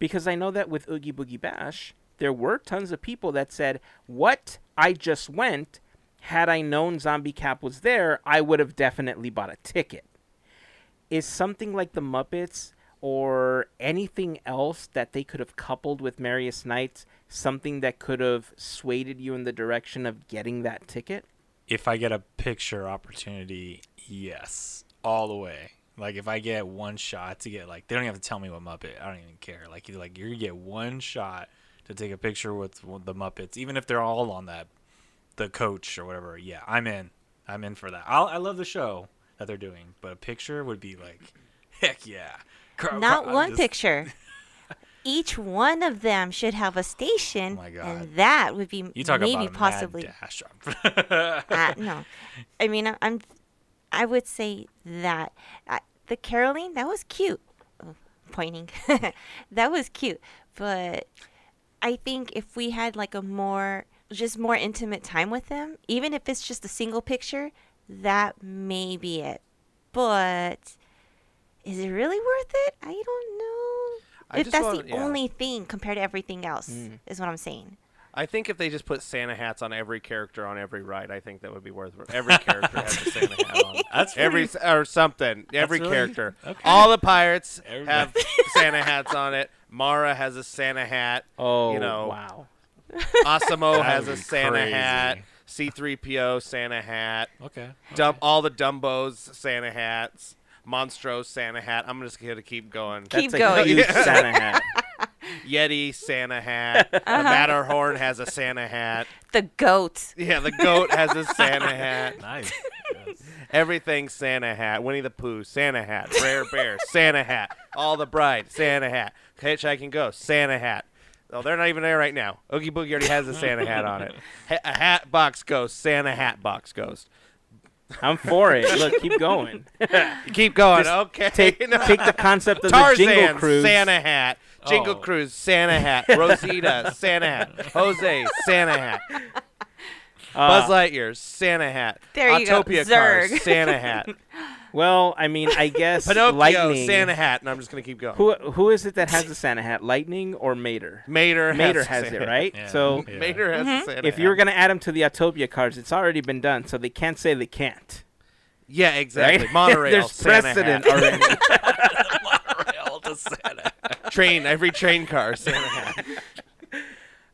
Because I know that with Oogie Boogie Bash, there were tons of people that said, What? I just went. Had I known Zombie Cap was there, I would have definitely bought a ticket. Is something like the Muppets or anything else that they could have coupled with Merriest Nights something that could have swayed you in the direction of getting that ticket? If I get a picture opportunity, yes, all the way. Like if I get one shot to get like they don't even have to tell me what Muppet. I don't even care. Like you like you're gonna get one shot to take a picture with the Muppets, even if they're all on that the coach or whatever. Yeah, I'm in. I'm in for that. I'll, I love the show that they're doing, but a picture would be like, heck yeah. Cr- Not I'm one just- picture. Each one of them should have a station, Oh my God. and that would be You talk maybe about possibly. mad dash. uh, no, I mean I'm. I would say that uh, the caroling that was cute. Oh, pointing, that was cute. But I think if we had like a more, just more intimate time with them, even if it's just a single picture, that may be it. But is it really worth it? I don't know. I if that's want- the yeah. Mm. only thing compared to everything else, is what I'm saying. I think if they just put Santa hats on every character on every ride, I think that would be worth it. Every character has a Santa hat on. That's every pretty- or something. Every really- character. okay. All the pirates Everybody- have Santa hats on it. Mara has a Santa hat. Oh, You know, wow. Asimo That has a Santa crazy. hat. C3PO Santa hat. okay. Dump all the Dumbos Santa hats. Monstro Santa hat. I'm just gonna keep going. Keep That's a going. huge Santa hat. Yeti Santa hat. The uh-huh. Matterhorn has a Santa hat. The goat. Yeah, the goat has a Santa hat. Nice. Yes. Everything Santa hat. Winnie the Pooh, Santa hat. Rare Bear, Santa hat. All the Bride, Santa hat. Hitchhiking Ghost, Santa hat. Oh, they're not even there right now. Oogie Boogie already has a Santa hat on it. Ha- a hat box ghost, Santa hat box ghost. I'm for it. Look, keep going. Keep going. Just okay. Take take the concept of the Jingle Cruise. Santa hat. Jingle Oh. Cruise, Santa hat. Rosita, Santa hat. Jose, Santa hat. Uh, Buzz Lightyear, Santa hat. There you go. Autopia Zurg. cars, Santa hat. Well, I mean, I guess Pinocchio, Lightning. Santa hat. And I'm just gonna keep going. Who who is it that has the Santa hat? Lightning or Mater? Mater, Mater has, has it, right? Yeah. So Yeah. Mater has a Santa if you were hat. gonna add them to the Autopia cards, it's already been done, so they can't say they can't. yeah, exactly. Right? Monorail, There's Santa precedent hat. already. Monorail Santa. train, every train car, Santa hat.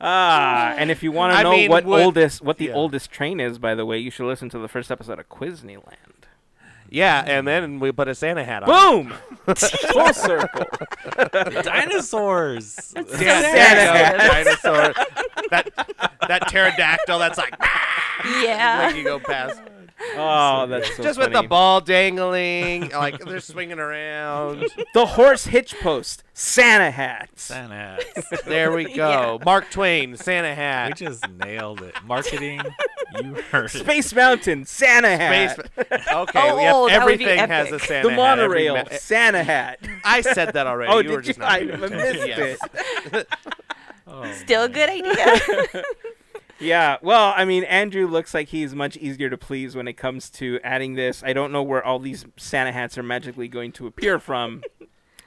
Ah, and if you want to I know mean, what would- oldest what the yeah. oldest train is, by the way, you should listen to the first episode of Quizneyland. Yeah, and then we put a Santa hat on. Boom! Full circle. Dinosaurs. Yeah, Santa there you dinosaur. that that pterodactyl. That's like Yeah. when you go past. Oh, that's so Just with funny. the ball dangling, like they're swinging around. The horse hitch post, Santa hats. Santa hats. There we go. Mark Twain, Santa hat. We hat. just nailed it. Marketing. You heard it. Space Mountain, Santa hat. Space. Okay, yep, that would be everything has a epic. Santa the hat. every monorail, ma- Santa hat. I said that already. Oh, you did were just you? not I paying attention. missed Yes. it. Oh, Still a good idea. Yeah, well, I mean, Andrew looks like he's much easier to please when it comes to adding this. I don't know where all these Santa hats are magically going to appear from,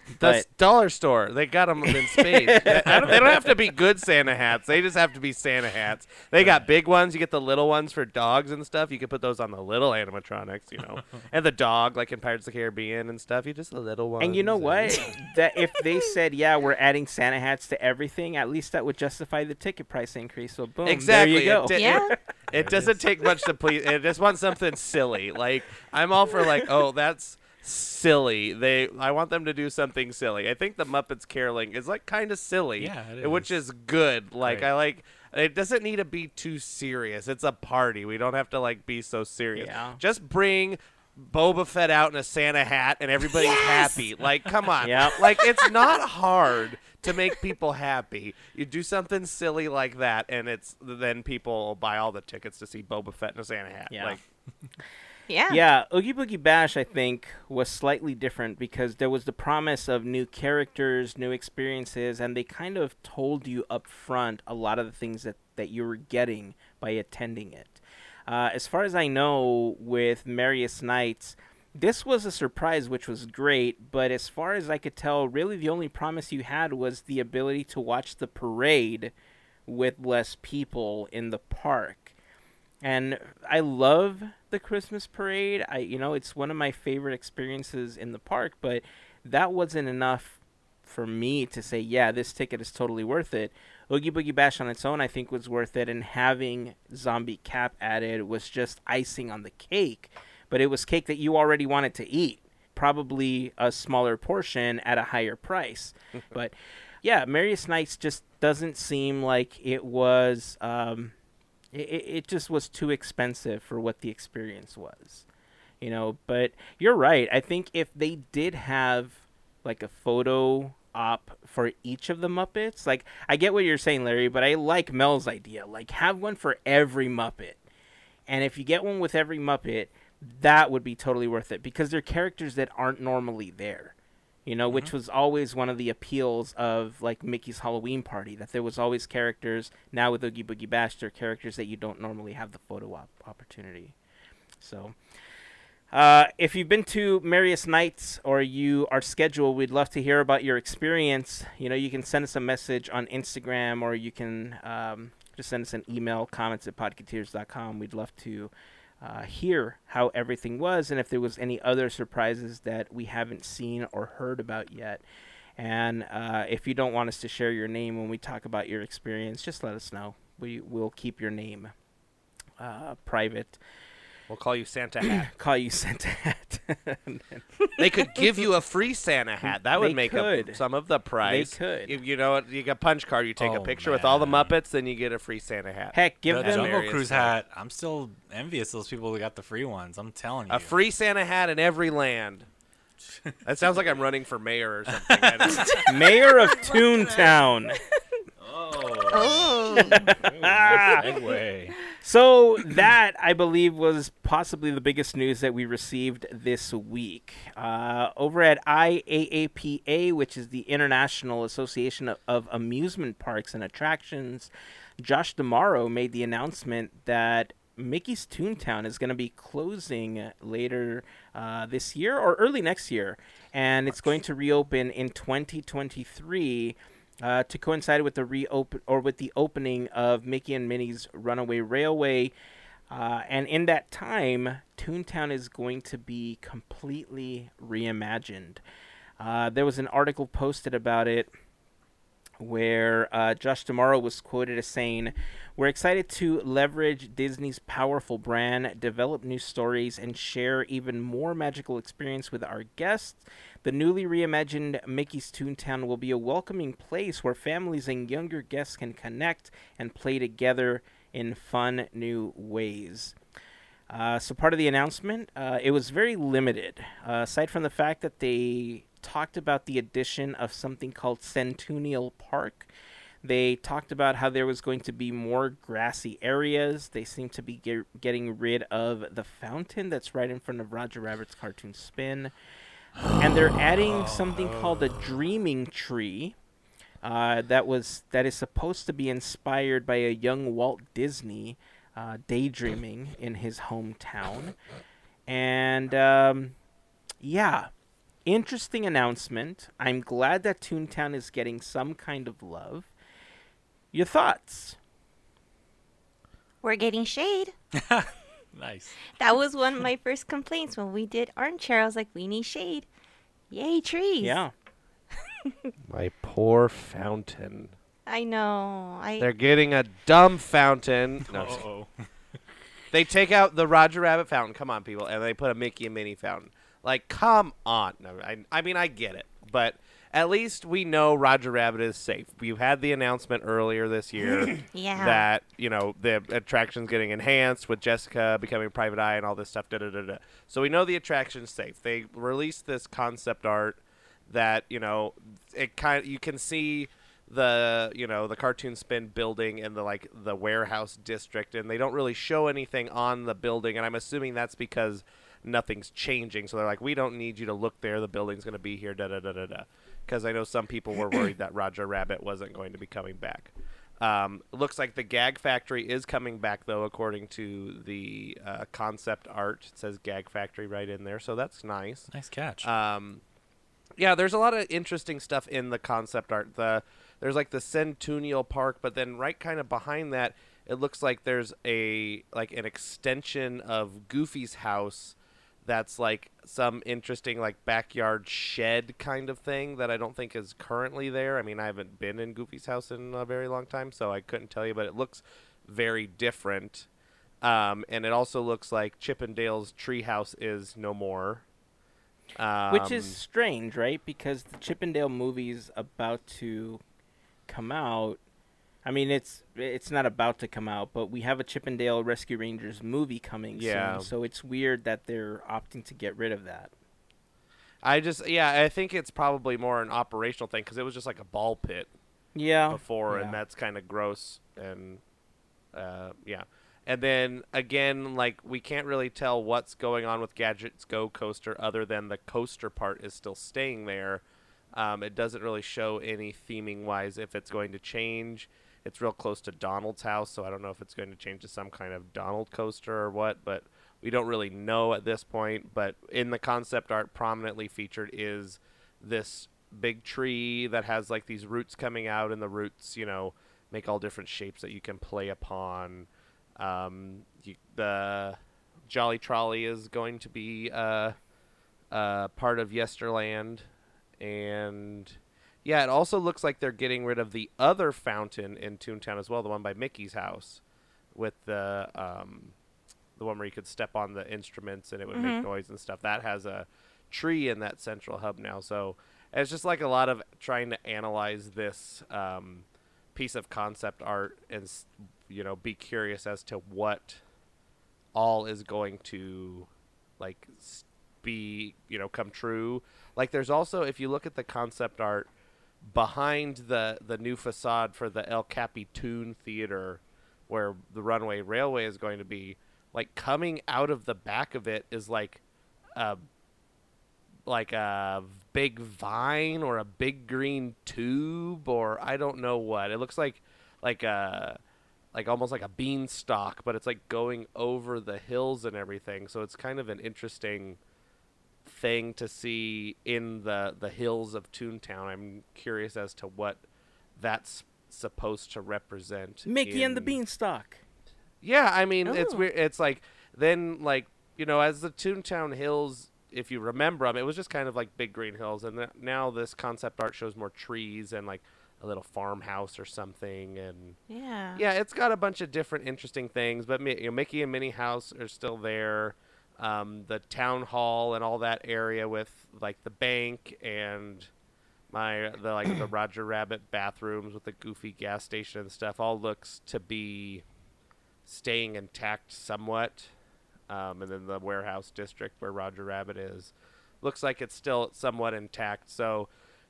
The But dollar store. They got them in spades. I don't, they don't have to be good Santa hats. They just have to be Santa hats. They got big ones. You get the little ones for dogs and stuff. You can put those on the little animatronics, you know. and the dog, like in Pirates of the Caribbean and stuff. You just the little ones. and you know what? that if they said, "Yeah, we're adding Santa hats to everything," at least that would justify the ticket price increase. So boom, Exactly. there you go. It, di- Yeah. it, it doesn't take much to please. It just wants something silly. Like I'm all for like, oh, that's silly. They, I want them to do something silly. I think the Muppets caroling is like kind of silly, Yeah, it which is. good. Like Right. I like. It doesn't need to be too serious. It's a party. We don't have to like be so serious. Yeah. Just bring. Boba Fett out in a Santa hat and everybody's happy. Like, come on. Yep. Like, it's not hard to make people happy. You do something silly like that, and it's then people will buy all the tickets to see Boba Fett in a Santa hat. Yeah. Like, Yeah. Yeah, Oogie Boogie Bash, I think, was slightly different because there was the promise of new characters, new experiences, and they kind of told you up front a lot of the things that, that you were getting by attending it. Uh, as far as I know, with Merriest Nights, this was a surprise, which was great, but as far as I could tell, really the only promise you had was the ability to watch the parade with less people in the park and I love the Christmas parade. I you know it's one of my favorite experiences in the park, but that wasn't enough for me to say, yeah, this ticket is totally worth it. Oogie Boogie Bash on its own, I think, was worth it, and having Zombie Cap added was just icing on the cake. But it was cake that you already wanted to eat, probably a smaller portion at a higher price. but yeah, Merriest Nights just doesn't seem like it was. Um, it, it just was too expensive for what the experience was you know? But you're right. I think if they did have like a photo op for each of the muppets like i get what you're saying larry but i like mel's idea. Like have one for every muppet. And if you get one with every muppet that would be totally worth it because they're characters that aren't normally there you know, which was always one of the appeals of like Mickey's Halloween Party that there was always characters. Now with Oogie Boogie Bash, there are characters that you don't normally have the photo op- opportunity. So, uh, if you've been to Merriest Nights or you are scheduled, we'd love to hear about your experience. You know, you can send us a message on Instagram or you can um, just send us an email, comments at podcateers.com. We'd love to uh, hear how everything was and if there was any other surprises that we haven't seen or heard about yet. And uh, if you don't want us to share your name when we talk about your experience, just let us know. We will keep your name uh, private. We'll call you Santa Hat. Call you Santa Hat. they could give you a free Santa hat. That would They make up could. some of the price. They could. You, you know what? You get a punch card. You take a Oh, picture with all the man. Muppets, then you get a free Santa hat. Heck, give the them Jungle Merriest Cruise Night. hat. I'm still envious of those people who got the free ones. I'm telling you. A free Santa hat in every land. that sounds like I'm running for mayor or something. I don't- Mayor of Toontown. Oh. oh. segue. So that I believe was possibly the biggest news that we received this week. Uh, over at IAAPA, which is the International Association of, Amusement Parks and Attractions, Josh D'Amaro made the announcement that Mickey's Toontown is going to be closing later uh, this year or early next year, and it's going to reopen in 2023 uh, to coincide with the reopen or with the opening of Mickey and Minnie's Runaway Railway. Uh, and in that time, Toontown is going to be completely reimagined. Uh, there was an article posted about it where uh, Josh D'Amaro was quoted as saying, We're excited to leverage Disney's powerful brand, develop new stories, and share even more magical experience with our guests. The newly reimagined Mickey's Toontown will be a welcoming place where families and younger guests can connect and play together in fun new ways. Uh, so part of the announcement, uh, it was very limited. Uh, aside from the fact that they talked about the addition of something called Centennial Park, they talked about how there was going to be more grassy areas. They seem to be get, getting rid of the fountain that's right in front of Roger Rabbit's cartoon spin, and they're adding something called a dreaming tree. Uh, that was that is supposed to be inspired by a young Walt Disney uh, daydreaming in his hometown, and um, yeah, Interesting announcement. I'm glad that Toontown is getting some kind of love. Your thoughts? We're getting shade. Nice. That was one of my first complaints when we did armchair. I was like, we need shade. Yay, trees. Yeah. My poor fountain. I know. I They're getting a dumb fountain. No, just- oh they take out the Roger Rabbit fountain. Come on, people, and they put a Mickey and Minnie fountain. Like, come on. No, I, I mean, I get it, but at least we know Roger Rabbit is safe. We've had the announcement earlier this year yeah. that you know the attraction's getting enhanced with Jessica becoming private eye and all this stuff. Da da da da. So we know the attraction's safe. They released this concept art that you know it kind you can see the you know the cartoon spin building and the like the warehouse district and they don't really show anything on the building and i'm assuming that's because nothing's changing. So they're like we don't need you to look there. The building's going to be here da da da da da. Because i know some people were worried that roger rabbit wasn't going to be coming back. Um, looks like the gag factory is coming back though according to the uh, concept art. It says gag factory right in there so that's nice. Nice catch. um, yeah, there's a lot of interesting stuff in the concept art. The there's like the Centennial Park, but then right kind of behind that, it looks like there's a like an extension of Goofy's house that's like some interesting like backyard shed kind of thing that I don't think is currently there. I mean, I haven't been in Goofy's house in a very long time, so I couldn't tell you, but it looks very different. Um, and it also looks like Chip 'n Dale's treehouse is no more. Um, Which is strange, right? Because the Chippendale movie's about to come out. I mean, it's it's not about to come out, but we have a Chip 'n Dale Rescue Rangers movie coming Yeah. soon. So it's weird that they're opting to get rid of that. I just yeah, I think it's probably more an operational thing because it was just like a ball pit Yeah. before, yeah. and that's kind of gross. And uh, yeah, and then again, like we can't really tell what's going on with Gadgets Go coaster other than the coaster part is still staying there. Um, it doesn't really show any theming wise if it's going to change. It's real close to Donald's house, so I don't know if it's going to change to some kind of Donald coaster or what, but we don't really know at this point. But in the concept art, prominently featured is this big tree that has like these roots coming out, and the roots, you know, make all different shapes that you can play upon. Um, you, the Jolly Trolley is going to be uh, uh, part of Yesterland, and yeah, it also looks like they're getting rid of the other fountain in Toontown as well, the one by Mickey's house, with the um, the one where you could step on the instruments and it would make Mhm. noise and stuff. That has a tree in that central hub now, so it's just like a lot of trying to analyze this um, piece of concept art and you know be curious as to what all is going to like be you know come true like there's also if you look at the concept art behind the the new facade for the El Capitan Theater where the runway railway is going to be like coming out of the back of it is like a like a big vine or a big green tube or I don't know what. It looks like like a like almost like a beanstalk, but it's like going over the hills and everything. So it's kind of an interesting thing to see in the the hills of Toontown. I'm curious as to what that's supposed to represent. Mickey and the Beanstalk. yeah, I mean, it's Oh. weird. It's like then like you know, as the Toontown Hills, if you remember them, it was just kind of like big green hills, and th- now this concept art shows more trees and like a little farmhouse or something, and Yeah. yeah, it's got a bunch of different interesting things. But you know, Mickey and Minnie House are still there. Um, the town hall and all that area with like the bank and my the like the Roger Rabbit bathrooms with the goofy gas station and stuff all looks to be staying intact somewhat. Um, and then the warehouse district where Roger Rabbit is looks like it's still somewhat intact. So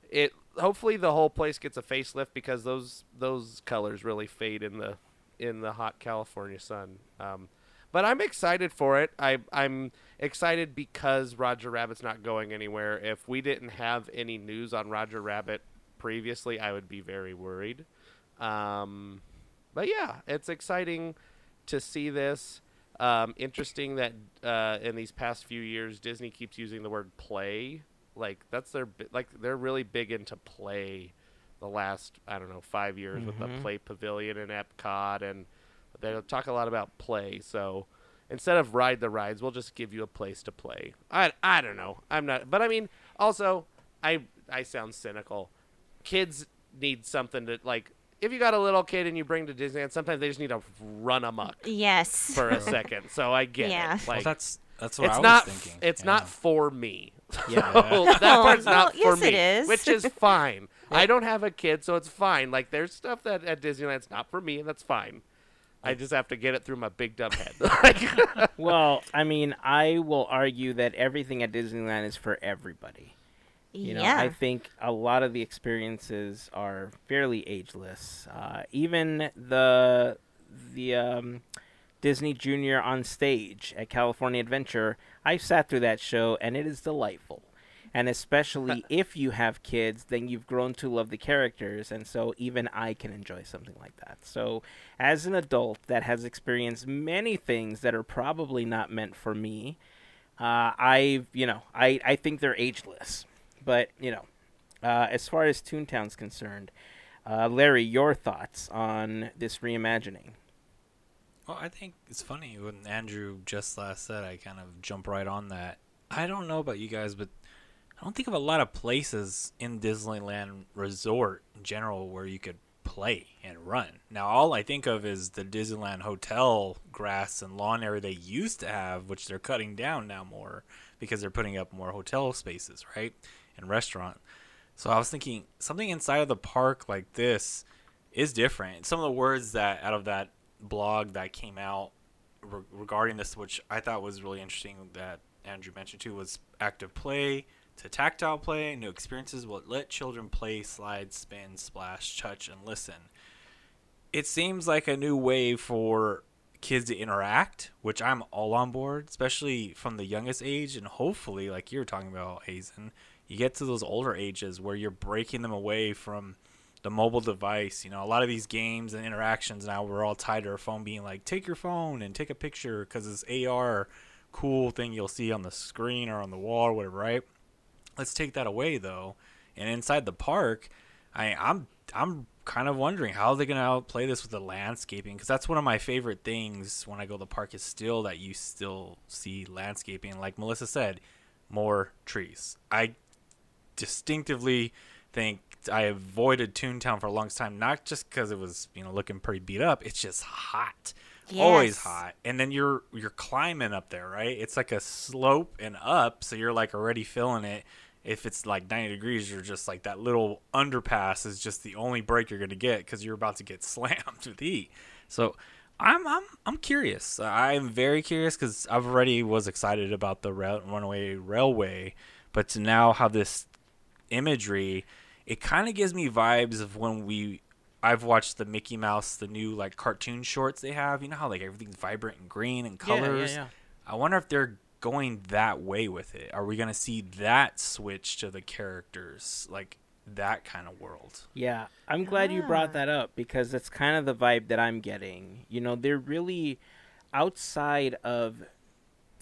it hopefully the whole place gets a facelift because those those colors really fade in the in the hot California sun. Um, but I'm excited for it. I I'm excited because Roger Rabbit's not going anywhere. If we didn't have any news on Roger Rabbit previously, I would be very worried. Um, but yeah, it's exciting to see this. Um, interesting that uh, in these past few years, Disney keeps using the word play Like that's their like they're really big into play. The last I don't know five years with the Mhm. Play Pavilion in Epcot, and they talk a lot about play. So instead of ride the rides, we'll just give you a place to play. I I don't know. I'm not, but I mean, also I I sound cynical. Kids need something to like. If you got a little kid and you bring to Disneyland, sometimes they just need to run amok Yes. for a second. So I get Yeah. it. Well, that's that's what it's I was not thinking. it's yeah. not for me. Yeah. So that oh, part's Oh, not well, for yes, me, it is. which is fine. I don't have a kid, so it's fine. Like there's stuff that at Disneyland's not for me, and that's fine. I just have to get it through my big dumb head. Well, I mean, I will argue that everything at Disneyland is for everybody. You know, yeah. I think a lot of the experiences are fairly ageless. Uh, even the the um, Disney Junior on stage at California Adventure, I've sat through that show and it is delightful. And especially if you have kids, then you've grown to love the characters, and so even I can enjoy something like that. So, as an adult that has experienced many things that are probably not meant for me, uh, I, you know, I, I think they're ageless. But you know, uh, as far as Toontown's concerned, uh, Larry, your thoughts on this reimagining? Well, I think it's funny when Andrew just last said. I kind of jump right on that. I don't know about you guys, but I don't think of a lot of places in Disneyland Resort in general where you could play and run. Now, all I think of is the Disneyland Hotel grass and lawn area they used to have, which they're cutting down now more because they're putting up more hotel spaces, right? And restaurant. So I was thinking something inside of the park like this is different. Some of the words that out of that blog that came out re- regarding this, which I thought was really interesting, that Andrew mentioned too, was active play to tactile play. New experiences will let children play, slide, spin, splash, touch, and listen. It seems like a new way for kids to interact, which I'm all on board, especially from the youngest age, and hopefully, like you were talking about, Hazen, you get to those older ages where you're breaking them away from the mobile device. You know, a lot of these games and interactions now we're all tied to our phone, being like, take your phone and take a picture because it's AR cool thing you'll see on the screen or on the wall or whatever, right? Let's take that away though. And inside the park, I I'm I'm kind of wondering how they're gonna play this with the landscaping because that's one of my favorite things when I go to the park is still that you still see landscaping. Like Melissa said, more trees. I distinctively think I avoided Toontown for a long time, not just because it was you know looking pretty beat up. It's just hot, always hot, and then you're you're climbing up there, right? It's like a slope and up, so you're like already feeling it. If it's like 90 degrees, you're just like that little underpass is just the only break you're gonna get because you're about to get slammed with heat. So I'm I'm I'm curious. I'm very curious because I've already was excited about the rail, runaway railway, but to now have this imagery, it kind of gives me vibes of when we I've watched the Mickey Mouse, the new like cartoon shorts they have. You know how like everything's vibrant and green and colors. I wonder if they're going that way with it. Are we gonna see that switch to the characters, like that kind of world? Yeah, I'm glad you brought that up because that's kind of the vibe that I'm getting. You know, they're really outside of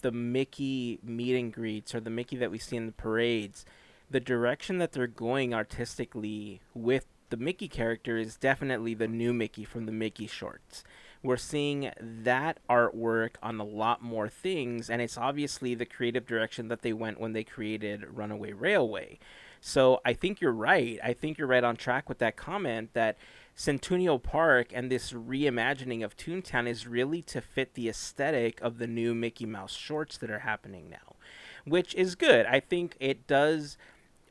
the Mickey meet and greets or the Mickey that we see in the parades. The direction that they're going artistically with the Mickey character is definitely the new Mickey from the Mickey shorts. We're seeing that artwork on a lot more things, and it's obviously the creative direction that they went when they created Runaway Railway. So I think you're right. I think you're right on track with that comment that Centennial Park and this reimagining of Toontown is really to fit the aesthetic of the new Mickey Mouse shorts that are happening now, which is good. I think it does.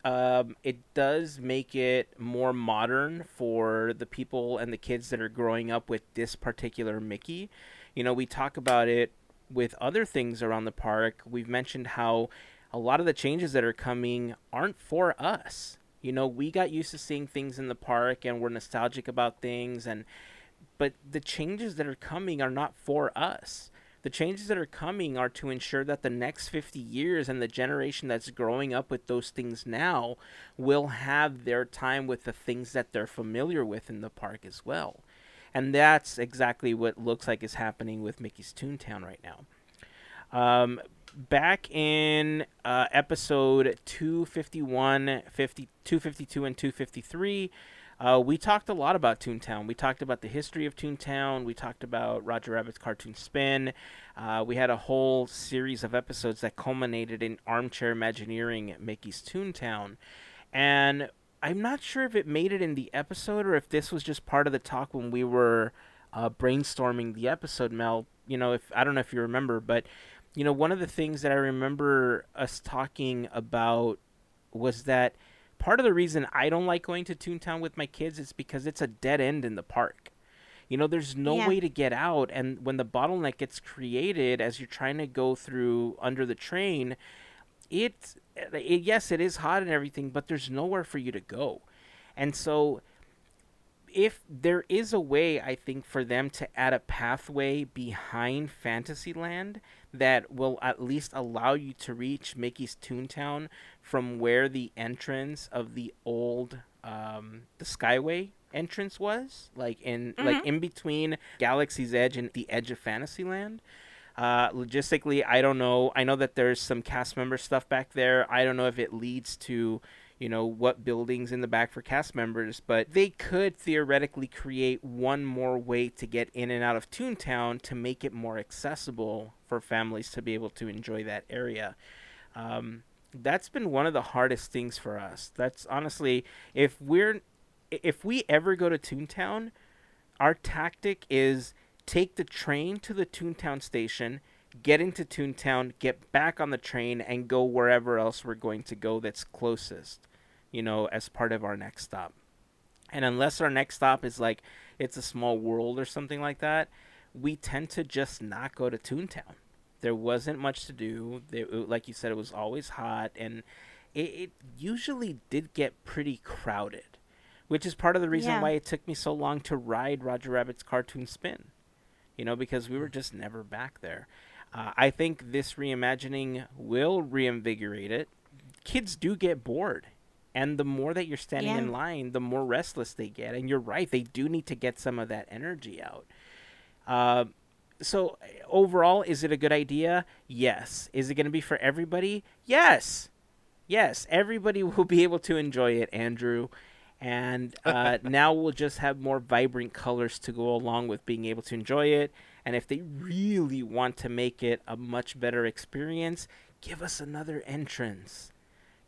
Um, it does make it more modern for the people and the kids that are growing up with this particular Mickey. You know, we talk about it with other things around the park. We've mentioned how a lot of the changes that are coming aren't for us. You know, we got used to seeing things in the park and we're nostalgic about things and but the changes that are coming are not for us. The changes that are coming are to ensure that the next 50 years and the generation that's growing up with those things now will have their time with the things that they're familiar with in the park as well. And that's exactly what looks like is happening with Mickey's Toontown right now. Um, back in uh, episode 251, 50, 252, and 253, uh, we talked a lot about Toontown. We talked about the history of Toontown. We talked about Roger Rabbit's cartoon spin. Uh, we had a whole series of episodes that culminated in Armchair Imagineering at Mickey's Toontown. And I'm not sure if it made it in the episode or if this was just part of the talk when we were uh, brainstorming the episode, Mel. You know, if I don't know if you remember, but you know, one of the things that I remember us talking about was that part of the reason I don't like going to Toontown with my kids is because it's a dead end in the park. You know, there's no Yeah. way to get out, and when the bottleneck gets created as you're trying to go through under the train, it, eh, it yes, it is hot and everything, but there's nowhere for you to go, and so if there is a way, I think, for them to add a pathway behind Fantasyland that will at least allow you to reach Mickey's Toontown from where the entrance of the old um, the Skyway entrance was, like in like in between Galaxy's Edge and the edge of Fantasyland. Uh, logistically, I don't know. I know that there's some cast member stuff back there. I don't know if it leads to, you know, what buildings in the back for cast members, but they could theoretically create one more way to get in and out of Toontown to make it more accessible for families to be able to enjoy that area. Um, that's been one of the hardest things for us. That's honestly, if we're, if we ever go to Toontown, our tactic is take the train to the Toontown station, get into Toontown, get back on the train, and go wherever else we're going to go that's closest, you know, as part of our next stop. And unless our next stop is like it's a small world or something like that, we tend to just not go to Toontown. There wasn't much to do. There, like you said, it was always hot, and it, it usually did get pretty crowded, which is part of the reason Yeah. why it took me so long to ride Roger Rabbit's Car Toon Spin. You know, because we were just never back there. Uh, I think this reimagining will reinvigorate it. Kids do get bored. And the more that you're standing Yeah. in line, the more restless they get. And you're right, they do need to get some of that energy out. Uh, so, overall, is it a good idea? Yes. Is it going to be for everybody? Yes. Yes. Everybody will be able to enjoy it, Andrew. And uh, now we'll just have more vibrant colors to go along with being able to enjoy it. And if they really want to make it a much better experience, give us another entrance.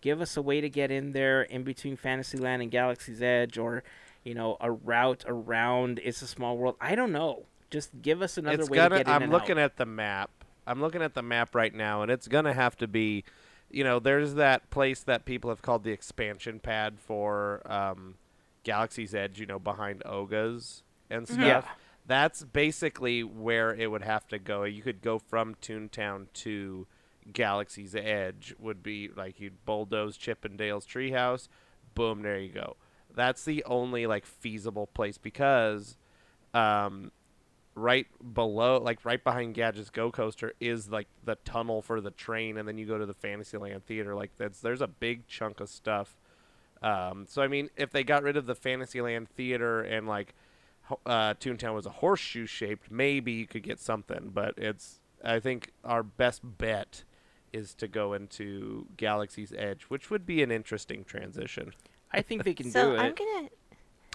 Give us a way to get in there in between Fantasyland and Galaxy's Edge, or you know, a route around It's a Small World. I don't know. Just give us another it's way gonna. to get in I'm looking out. at the map. I'm looking at the map right now, and it's gonna have to be, you know, there's that place that people have called the expansion pad for um, Galaxy's Edge. You know, behind Oga's and stuff. Yeah. That's basically where it would have to go. You could go from Toontown to Galaxy's Edge. Would be like you'd bulldoze Chip 'n Dale's treehouse. Boom, there you go. That's the only like feasible place because um, right below, like right behind Gadget's Go Coaster, is like the tunnel for the train, and then you go to the Fantasyland Theater. Like that's there's a big chunk of stuff. Um, so I mean, if they got rid of the Fantasyland Theater and like uh, Toontown was a horseshoe shaped, maybe you could get something. But it's I think our best bet is to go into Galaxy's Edge, which would be an interesting transition. I think they can so do I'm it gonna.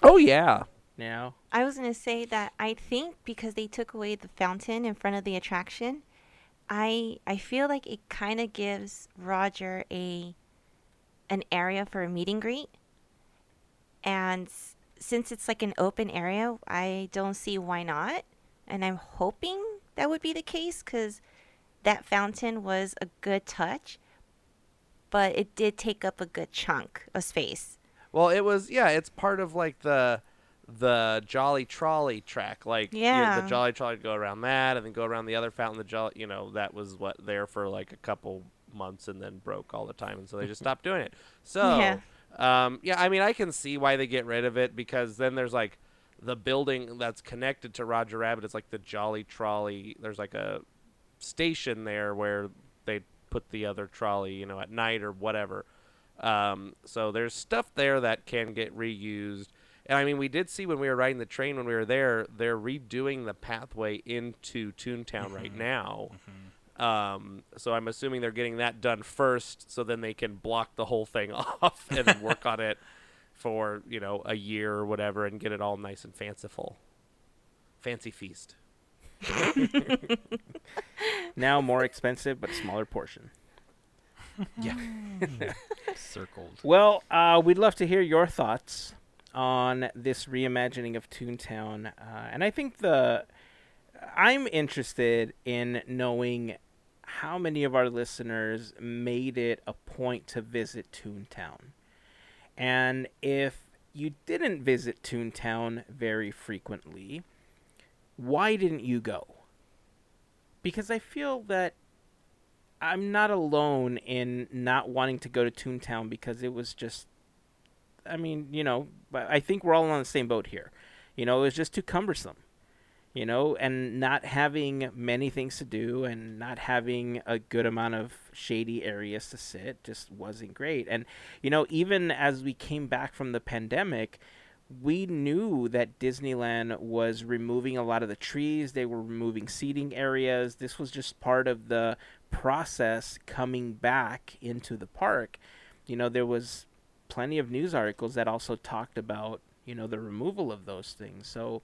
Oh yeah. Now. I was gonna say that I think because they took away the fountain in front of the attraction, I I feel like it kind of gives Roger a an area for a meet and greet, and since it's like an open area, I don't see why not, and I'm hoping that would be the case because that fountain was a good touch, but it did take up a good chunk of space. Well, it was yeah. It's part of like the the Jolly Trolley track. Like you know, Yeah. the Jolly Trolley would go around that, and then go around the other fountain. The Jolly, you know, that was what there for like a couple months, and then broke all the time, and so they just stopped doing it. So Yeah. um, yeah, I mean, I can see why they get rid of it because then there's like the building that's connected to Roger Rabbit is like the Jolly Trolley. There's like a station there where they put the other trolley, you know, at night or whatever. Um, so there's stuff there that can get reused. And I mean, we did see when we were riding the train when we were there, they're redoing the pathway into Toontown right now. Um, so I'm assuming they're getting that done first, so then they can block the whole thing off and then work on it for you know a year or whatever, and get it all nice and fanciful. Fancy feast. Now more expensive, but smaller portion. Yeah. Circled. Well, uh, we'd love to hear your thoughts on this reimagining of Toontown, uh, and I think the I'm interested in knowing how many of our listeners made it a point to visit Toontown, and if you didn't visit Toontown very frequently, why didn't you go? Because I feel that I'm not alone in not wanting to go to Toontown because it was just I mean, you know, but I think we're all on the same boat here. You know, it was just too cumbersome. You know, and not having many things to do and not having a good amount of shady areas to sit just wasn't great. And you know, even as we came back from the pandemic, we knew that Disneyland was removing a lot of the trees. They were removing seating areas. This was just part of the process coming back into the park. You know, there was plenty of news articles that also talked about, you know, the removal of those things. So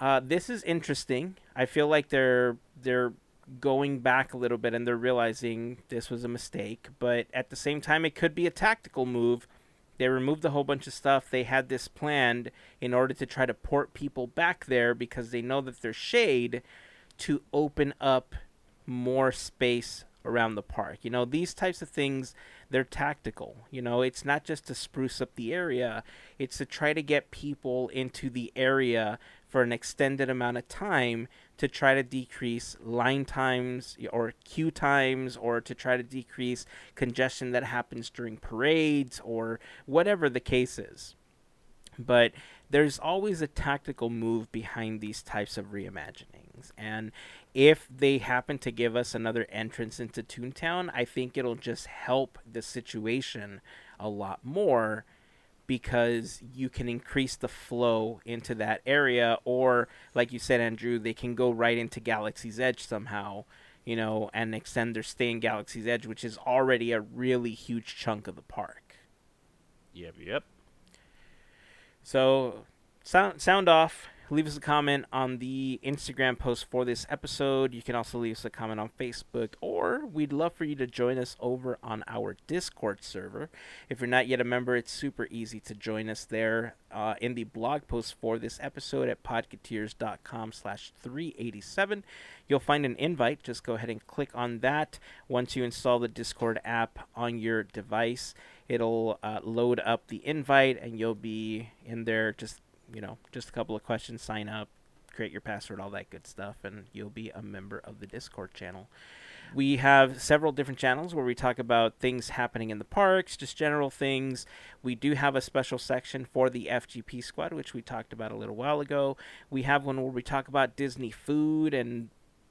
uh, this is interesting. I feel like they're they're going back a little bit and they're realizing this was a mistake, but at the same time it could be a tactical move they removed a whole bunch of stuff. They had this planned in order to try to port people back there because they know that there's shade to open up more space around the park. You know, these types of things, they're tactical. You know, it's not just to spruce up the area, it's to try to get people into the area for an extended amount of time to try to decrease line times or queue times or to try to decrease congestion that happens during parades or whatever the case is. But there's always a tactical move behind these types of reimaginings. And if they happen to give us another entrance into Toontown, I think it'll just help the situation a lot more because you can increase the flow into that area or like you said andrew they can go right into galaxy's edge somehow you know and extend their stay in galaxy's edge which is already a really huge chunk of the park Yep. Yep. so sound sound off leave us a comment on the Instagram post for this episode. You can also leave us a comment on Facebook, or we'd love for you to join us over on our Discord server. If you're not yet a member, it's super easy to join us there uh, in the blog post for this episode at podcateers.com slash 387. You'll find an invite. Just go ahead and click on that. Once you install the Discord app on your device, it'll uh, load up the invite, and you'll be in there just you know, just a couple of questions, sign up, create your password, all that good stuff, and you'll be a member of the Discord channel. We have several different channels where we talk about things happening in the parks, just general things. We do have a special section for the FGP squad, which we talked about a little while ago. We have one where we talk about Disney food and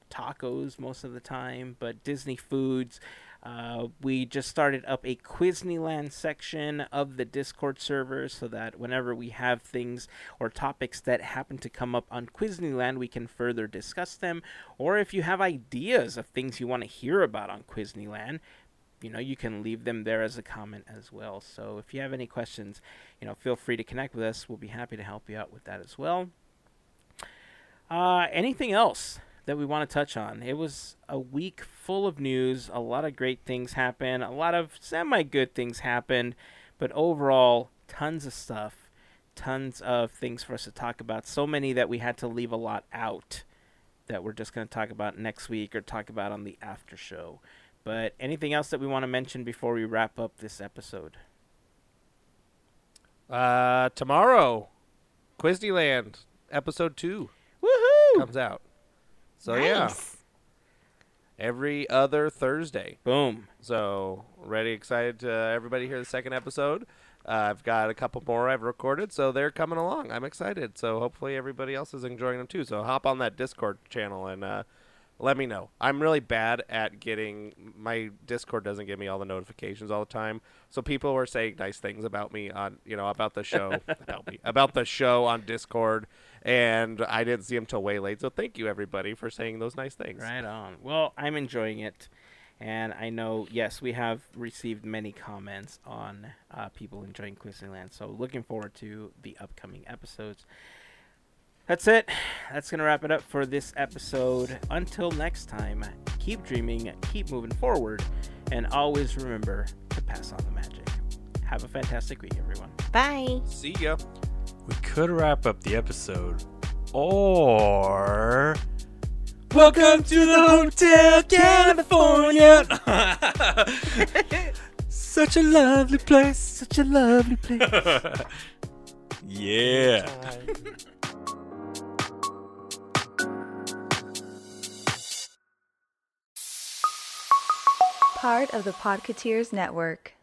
tacos most of the time, but Disney foods. Uh, we just started up a Quizneyland section of the Discord server so that whenever we have things or topics that happen to come up on Quizneyland, we can further discuss them. Or if you have ideas of things you want to hear about on Quizneyland, you know, you can leave them there as a comment as well. So if you have any questions, you know, feel free to connect with us. We'll be happy to help you out with that as well. Uh, anything else that we want to touch on? It was a week full of news. A lot of great things happened. A lot of semi good things happened. But overall, tons of stuff. Tons of things for us to talk about. So many that we had to leave a lot out that we're just going to talk about next week or talk about on the after show. But anything else that we want to mention before we wrap up this episode? Uh, tomorrow, Quizneyland episode two Woohoo! comes out. So yeah, every other Thursday. Boom. So ready, excited to everybody hear the second episode. Uh, I've got a couple more I've recorded, so they're coming along. I'm excited. So hopefully everybody else is enjoying them too. So hop on that Discord channel and uh, let me know. I'm really bad at getting my Discord doesn't give me all the notifications all the time. So people were saying nice things about me on you know about the show about me about the show on Discord, and I didn't see him till way late. So thank you everybody for saying those nice things. Right on. Well, I'm enjoying it. And I know, yes, we have received many comments on uh, people enjoying Quizneyland. So looking forward to the upcoming episodes. That's it. That's going to wrap it up for this episode. Until next time, keep dreaming, keep moving forward, and always remember to pass on the magic. Have a fantastic week, everyone. Bye. See ya. We could wrap up the episode, or welcome to the Hotel California. such a lovely place, such a lovely place. yeah. Part of the Podcateers Network.